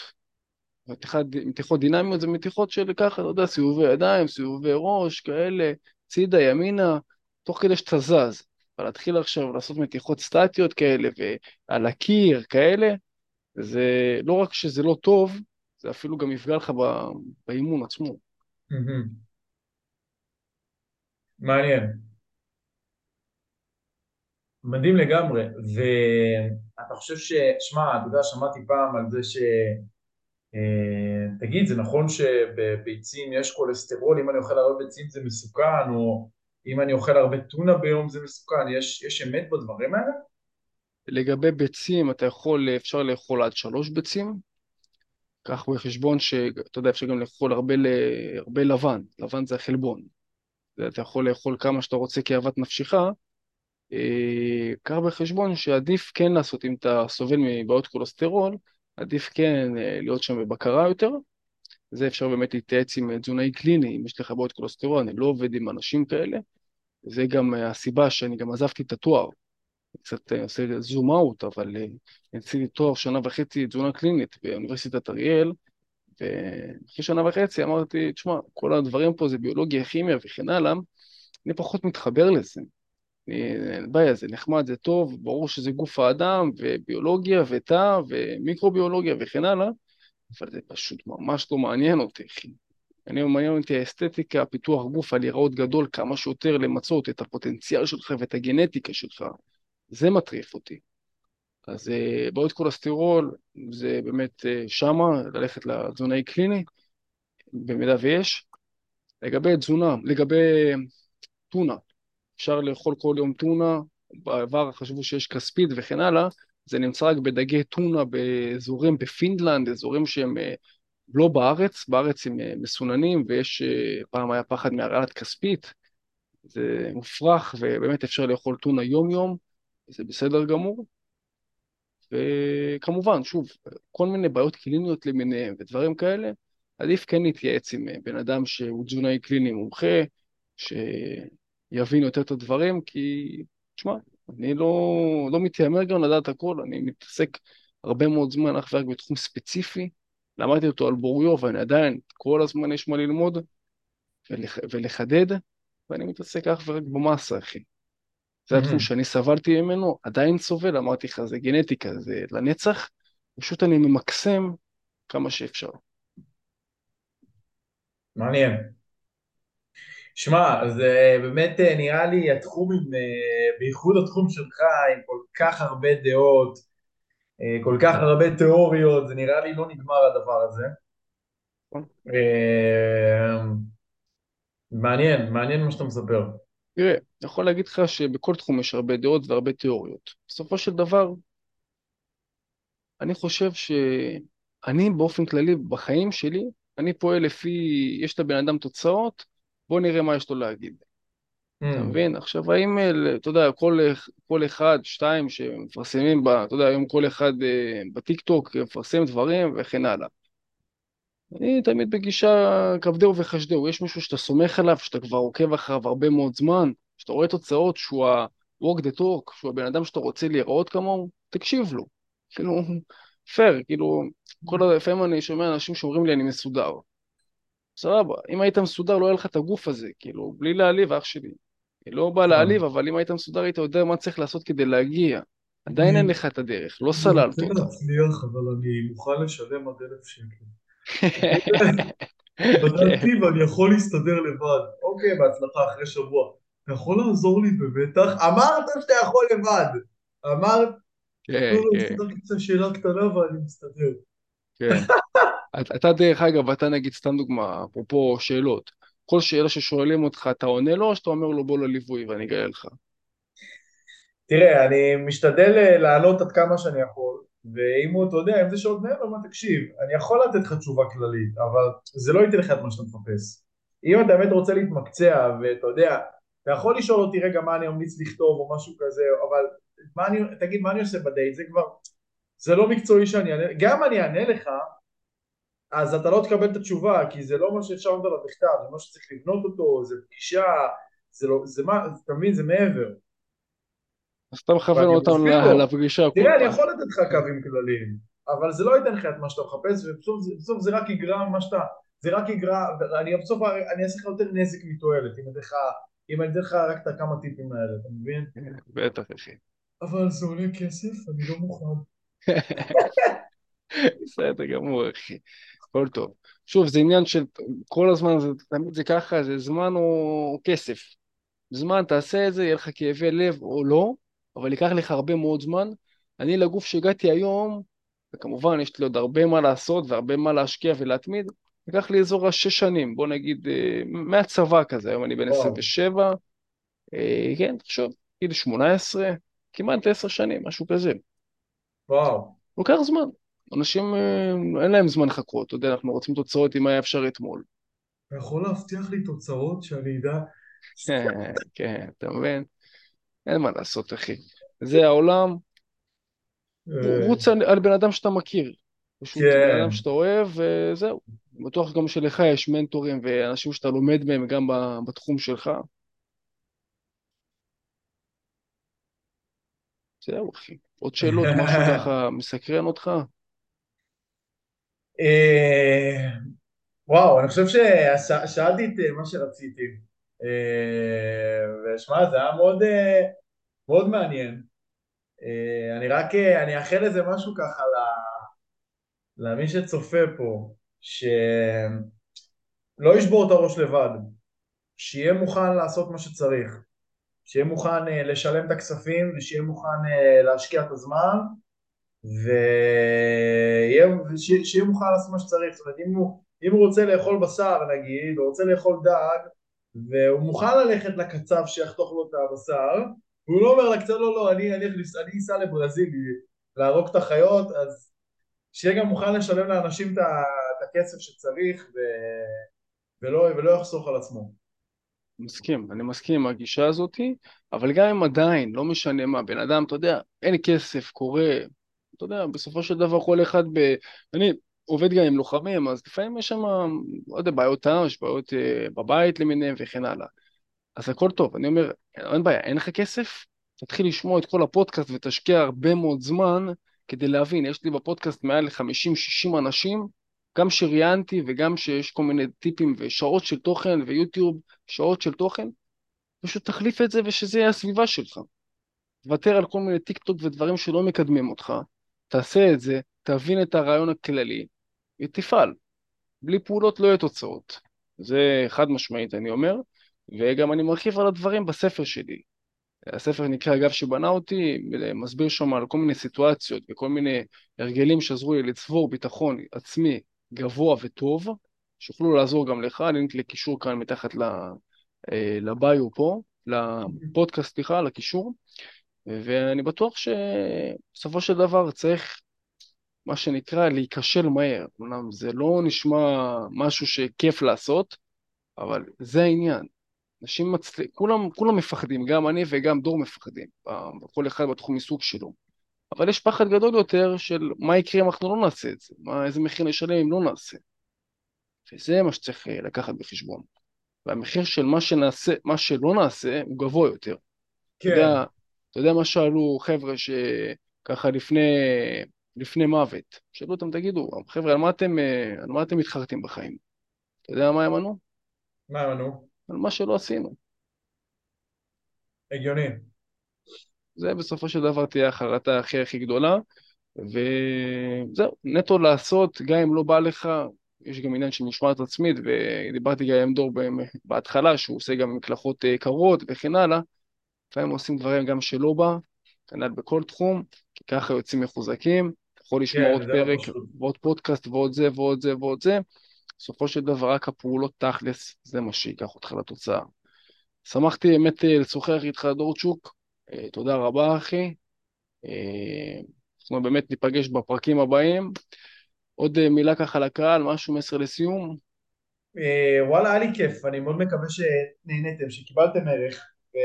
מתיחות, דינמיות זה מתיחות של ככה, אתה יודע, סיבובי ידיים, סיבובי ראש, כאלה, צידה, ימינה, תוך כדי שאתה זז. אבל להתחיל עכשיו לעשות מתיחות סטטיות כאלה ועל הקיר, כאלה, זה לא רק שזה לא טוב, זה אפילו גם יפגע לך באימון עצמו. מעניין. מדהים לגמרי, ואתה חושב ש... שמע, אתה יודע, שמעתי פעם על זה ש... אה, תגיד, זה נכון שבביצים יש כולסטרול, אם אני אוכל הרבה ביצים זה מסוכן, או אם אני אוכל הרבה טונה ביום זה מסוכן, יש, יש אמת בדברים האלה? לגבי ביצים, אתה יכול, אפשר לאכול עד שלוש ביצים, קח בחשבון שאתה יודע, אפשר גם לאכול הרבה, הרבה לבן, לבן זה החלבון. אתה יכול לאכול כמה שאתה רוצה כאוות נפשך, אה, קח בחשבון שעדיף כן לעשות, אם אתה סובל מבעיות כולסטרול, עדיף כן אה, להיות שם בבקרה יותר. זה אפשר באמת להתייעץ עם תזונאי קליני, אם יש לך בעיות כולסטרול, אני לא עובד עם אנשים כאלה. זה גם אה, הסיבה שאני גם עזבתי את התואר. קצת עושה זום אאוט, אבל עשיתי תואר שנה וחצי תזונה קלינית באוניברסיטת אריאל, ואחרי שנה וחצי אמרתי, תשמע, כל הדברים פה זה ביולוגיה, כימיה וכן הלאה, אני פחות מתחבר לזה. אין בעיה, זה נחמד, זה טוב, ברור שזה גוף האדם, וביולוגיה, ותא, ומיקרוביולוגיה וכן הלאה, אבל זה פשוט ממש לא מעניין אותי, אחי. אני מעניין אותי האסתטיקה, פיתוח גוף, הלהיראות גדול, כמה שיותר למצות את הפוטנציאל שלך ואת הגנטיקה שלך. זה מטריף אותי. אז אה, בעיות כולסטרול, זה באמת אה, שמה, ללכת לתזונאי קליני, במידה ויש. לגבי תזונה, לגבי טונה, אפשר לאכול כל יום טונה, בעבר חשבו שיש כספית וכן הלאה, זה נמצא רק בדגי טונה באזורים בפינלנד, אזורים שהם אה, לא בארץ, בארץ הם אה, מסוננים ויש, אה, פעם היה פחד מהרעלת כספית, זה מופרך ובאמת אפשר לאכול טונה יום-יום, זה בסדר גמור. וכמובן, שוב, כל מיני בעיות קליניות למיניהם ודברים כאלה, עדיף כן להתייעץ עם בן אדם שהוא תזונאי קליני מומחה. יבין יותר את הדברים, כי, תשמע, אני לא, לא מתיימר גם לדעת הכל, אני מתעסק הרבה מאוד זמן אך ורק בתחום ספציפי, למדתי אותו על בוריו, ואני עדיין, כל הזמן יש מה ללמוד ולח, ולחדד, ואני מתעסק אך ורק במאסה, אחי. זה התחום שאני סבלתי ממנו, עדיין סובל, אמרתי לך, זה גנטיקה, זה לנצח, פשוט אני ממקסם כמה שאפשר. מעניין. שמע, זה באמת אה, נראה לי התחום עם, אה, בייחוד התחום שלך, עם כל כך הרבה דעות, אה, כל כך הרבה תיאוריות, זה נראה לי לא נגמר הדבר הזה. נכון. מעניין, מעניין מה שאתה מספר. תראה, אני יכול להגיד לך שבכל תחום יש הרבה דעות והרבה תיאוריות. בסופו של דבר, אני חושב שאני באופן כללי, בחיים שלי, אני פועל לפי, יש לבן אדם תוצאות, בוא נראה מה יש לו להגיד. Mm. אתה מבין? עכשיו, האם, אתה יודע, כל, כל אחד, שתיים שמפרסמים, ב, אתה יודע, היום כל אחד אה, בטיקטוק מפרסם דברים וכן הלאה. אני תמיד בגישה כבדהו וחשדהו. יש מישהו שאתה סומך עליו, שאתה כבר עוקב אחריו הרבה מאוד זמן, שאתה רואה תוצאות שהוא ה-walk the talk, שהוא הבן אדם שאתה רוצה להיראות כמוהו, תקשיב לו. כאילו, <laughs> פייר, כאילו, כל לפעמים אני שומע אנשים שאומרים לי אני מסודר. סבבה, אם היית מסודר לא היה לך את הגוף הזה, כאילו, בלי להעליב אח שלי. אני לא בא להעליב, אבל אם היית מסודר היית יודע מה צריך לעשות כדי להגיע. עדיין אין לך את הדרך, לא סללת אותה. אני רוצה להצליח, אבל אני מוכן לשלם עד אלף שקל. <laughs> בדקתי ואני יכול להסתדר לבד. אוקיי, בהצלחה אחרי שבוע. אתה יכול לעזור לי בבטח? אמרת שאתה יכול לבד. אמרת... כן, כן. קצת שאלה קטנה ואני מסתדר. כן. <laughs> אתה דרך אגב, אתה נגיד סתם דוגמה, אפרופו שאלות, כל שאלה ששואלים אותך אתה עונה לו או שאתה אומר לו בוא לליווי ואני אגלה לך? תראה, אני משתדל אה, לענות עד כמה שאני יכול, ואם הוא, אתה יודע, אם זה שעות מעבר, מה תקשיב, אני יכול לתת לך תשובה כללית, אבל זה לא ייתן לך את מה שאתה מחפש. אם אתה באמת רוצה להתמקצע, ואתה יודע, אתה יכול לשאול אותי רגע מה אני ממליץ לכתוב או משהו כזה, אבל מה אני, תגיד מה אני עושה בדייט, זה כבר, זה לא מקצועי שאני אענה, גם אני אענה לך, אז אתה לא תקבל את התשובה, כי זה לא מה שאפשר לדבר עליו בכתב, זה מה שצריך לבנות אותו, זה פגישה, זה לא, זה מה, אתה מבין, זה מעבר. אז אתה מכוון אותם לפגישה. תראה, אני יכול לתת לך קווים כלליים, אבל זה לא ייתן לך את מה שאתה מחפש, ובסוף זה רק יגרע מה שאתה, זה רק יגרע, אני בסוף, אני אעשה לך יותר נזק מתועלת, אם אני אתן לך רק את הכמה טיפים האלה, אתה מבין? בטח, אחי. אבל זה עולה כסף, אני לא מוכן. <laughs> בסדר גמור, אחי. הכל טוב. שוב, זה עניין של כל הזמן, זה, תמיד זה ככה, זה זמן או כסף. זמן, תעשה את זה, יהיה לך כאבי לב או לא, אבל ייקח לך הרבה מאוד זמן. אני לגוף שהגעתי היום, וכמובן יש לי עוד הרבה מה לעשות והרבה מה להשקיע ולהתמיד, ייקח לי אזור השש שנים, בוא נגיד, אה, מהצבא כזה, היום אני בן 27, אה, כן, תחשוב, גיל 18, כמעט עשר שנים, משהו כזה. וואו. לוקח זמן. אנשים, אה, אין להם זמן לחכות, אתה יודע, אנחנו רוצים תוצאות אם היה אפשר אתמול. אתה יכול להבטיח לי תוצאות שאני אדע? כן, <laughs> כן, אתה מבין? אין מה לעשות, אחי. זה העולם, אה. רוץ על בן אדם שאתה מכיר. פשוט כן. בן אדם שאתה אוהב, וזהו. בטוח גם שלך יש מנטורים ואנשים שאתה לומד מהם גם בתחום שלך. זהו, אחי. עוד שאלות, משהו <laughs> ככה מסקרן אותך? אה, וואו, אני חושב ששאלתי את אה, מה שרציתי. אה, ושמע, זה היה מאוד, מאוד מעניין. אני רק, אני אאחל איזה משהו ככה למי שצופה פה, שלא ישבור את הראש לבד, שיהיה מוכן לעשות מה שצריך, שיהיה מוכן לשלם את הכספים ושיהיה מוכן להשקיע את הזמן ושיהיה מוכן לעשות מה שצריך, זאת אומרת אם הוא, אם הוא רוצה לאכול בשר נגיד, או רוצה לאכול דג, והוא מוכן ללכת לקצב שיחתוך לו את הבשר, והוא לא אומר לקצב לא לא, אני אסע לברזיל להרוג את החיות, אז שיהיה גם מוכן לשלם לאנשים את הכסף שצריך ו... ולא, ולא יחסוך על עצמו. מסכים, אני מסכים עם הגישה הזאתי, אבל גם אם עדיין, לא משנה מה, בן אדם, אתה יודע, אין כסף, קורה, אתה יודע, בסופו של דבר כל אחד ב... אני עובד גם עם לוחמים, אז לפעמים יש שם, לא יודע, בעיות טעם, יש בעיות uh, בבית למיניהם וכן הלאה. אז הכל טוב, אני אומר, אין בעיה, אין לך כסף? תתחיל לשמוע את כל הפודקאסט ותשקיע הרבה מאוד זמן כדי להבין, יש לי בפודקאסט מעל ל-50-60 אנשים, גם שראיינתי וגם שיש כל מיני טיפים ושעות של תוכן ויוטיוב, שעות של תוכן, פשוט תחליף את זה ושזה יהיה הסביבה שלך. תוותר על כל מיני טיק טוק ודברים שלא מקדמים אותך, תעשה את זה, תבין את הרעיון הכללי ותפעל. בלי פעולות לא יהיו תוצאות. זה חד משמעית אני אומר, וגם אני מרחיב על הדברים בספר שלי. הספר נקרא אגב שבנה אותי, מסביר שם על כל מיני סיטואציות וכל מיני הרגלים שעזרו לי לצבור ביטחון עצמי גבוה וטוב, שיוכלו לעזור גם לך, אני נתן לקישור כאן מתחת אה, לביו פה, לפודקאסט, סליחה, לקישור, ואני בטוח שבסופו של דבר צריך מה שנקרא להיכשל מהר, אמנם זה לא נשמע משהו שכיף לעשות, אבל זה העניין. אנשים מצליחים, כולם, כולם מפחדים, גם אני וגם דור מפחדים, כל אחד בתחום עיסוק שלו. אבל יש פחד גדול יותר של מה יקרה אם אנחנו לא נעשה את זה, מה, איזה מחיר נשלם אם לא נעשה. וזה מה שצריך אה, לקחת בחשבון. והמחיר של מה שנעשה, מה שלא נעשה, הוא גבוה יותר. כן. אתה יודע, אתה יודע מה שאלו חבר'ה שככה לפני, לפני מוות, שאלו אותם, תגידו, חבר'ה, על מה אתם, אה, על מה אתם מתחרטים בחיים? אתה יודע מה הם ענו? מה הם ענו? על מה שלא עשינו. הגיוני. זה בסופו של דבר תהיה החרטה הכי הכי גדולה, וזהו, נטו לעשות, גם אם לא בא לך, יש גם עניין של משמעת עצמית, ודיברתי גם עם דור בהתחלה, שהוא עושה גם מקלחות אה, קרות וכן הלאה, לפעמים עושים דברים גם שלא בא, כנ"ל בכל תחום, כי ככה יוצאים מחוזקים, יכול לשמוע כן, עוד פרק ועוד פודקאסט ועוד זה ועוד זה ועוד זה, בסופו של דבר רק הפעולות תכלס, זה מה שייקח אותך לתוצאה. שמחתי באמת אה, לשוחח איתך דורצ'וק, אה, תודה רבה אחי, אנחנו באמת ניפגש בפרקים הבאים. עוד מילה ככה לקהל, משהו מסר לסיום? וואלה, היה לי כיף, אני מאוד מקווה שנהניתם, שקיבלתם ערך. ו...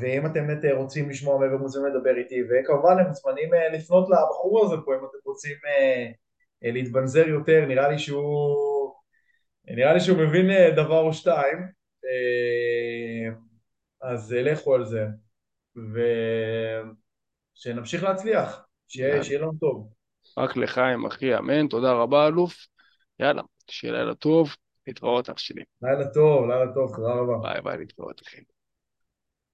ואם אתם באמת רוצים לשמוע מעבר מוזיאון לדבר איתי, וכמובן הם מוזמנים אה, לפנות לבחור הזה פה אם אתם רוצים אה, אה, להתבנזר יותר, נראה לי שהוא נראה לי שהוא מבין דבר או שתיים, אז לכו על זה, ושנמשיך להצליח, שיהיה, שיהיה לנו טוב. רק לחיים אחי, אמן, תודה רבה אלוף, יאללה, שיהיה לילה טוב. להתראות אח שלי. לילה טוב, לילה טוב, תודה רבה. ביי ביי, להתראות אחי.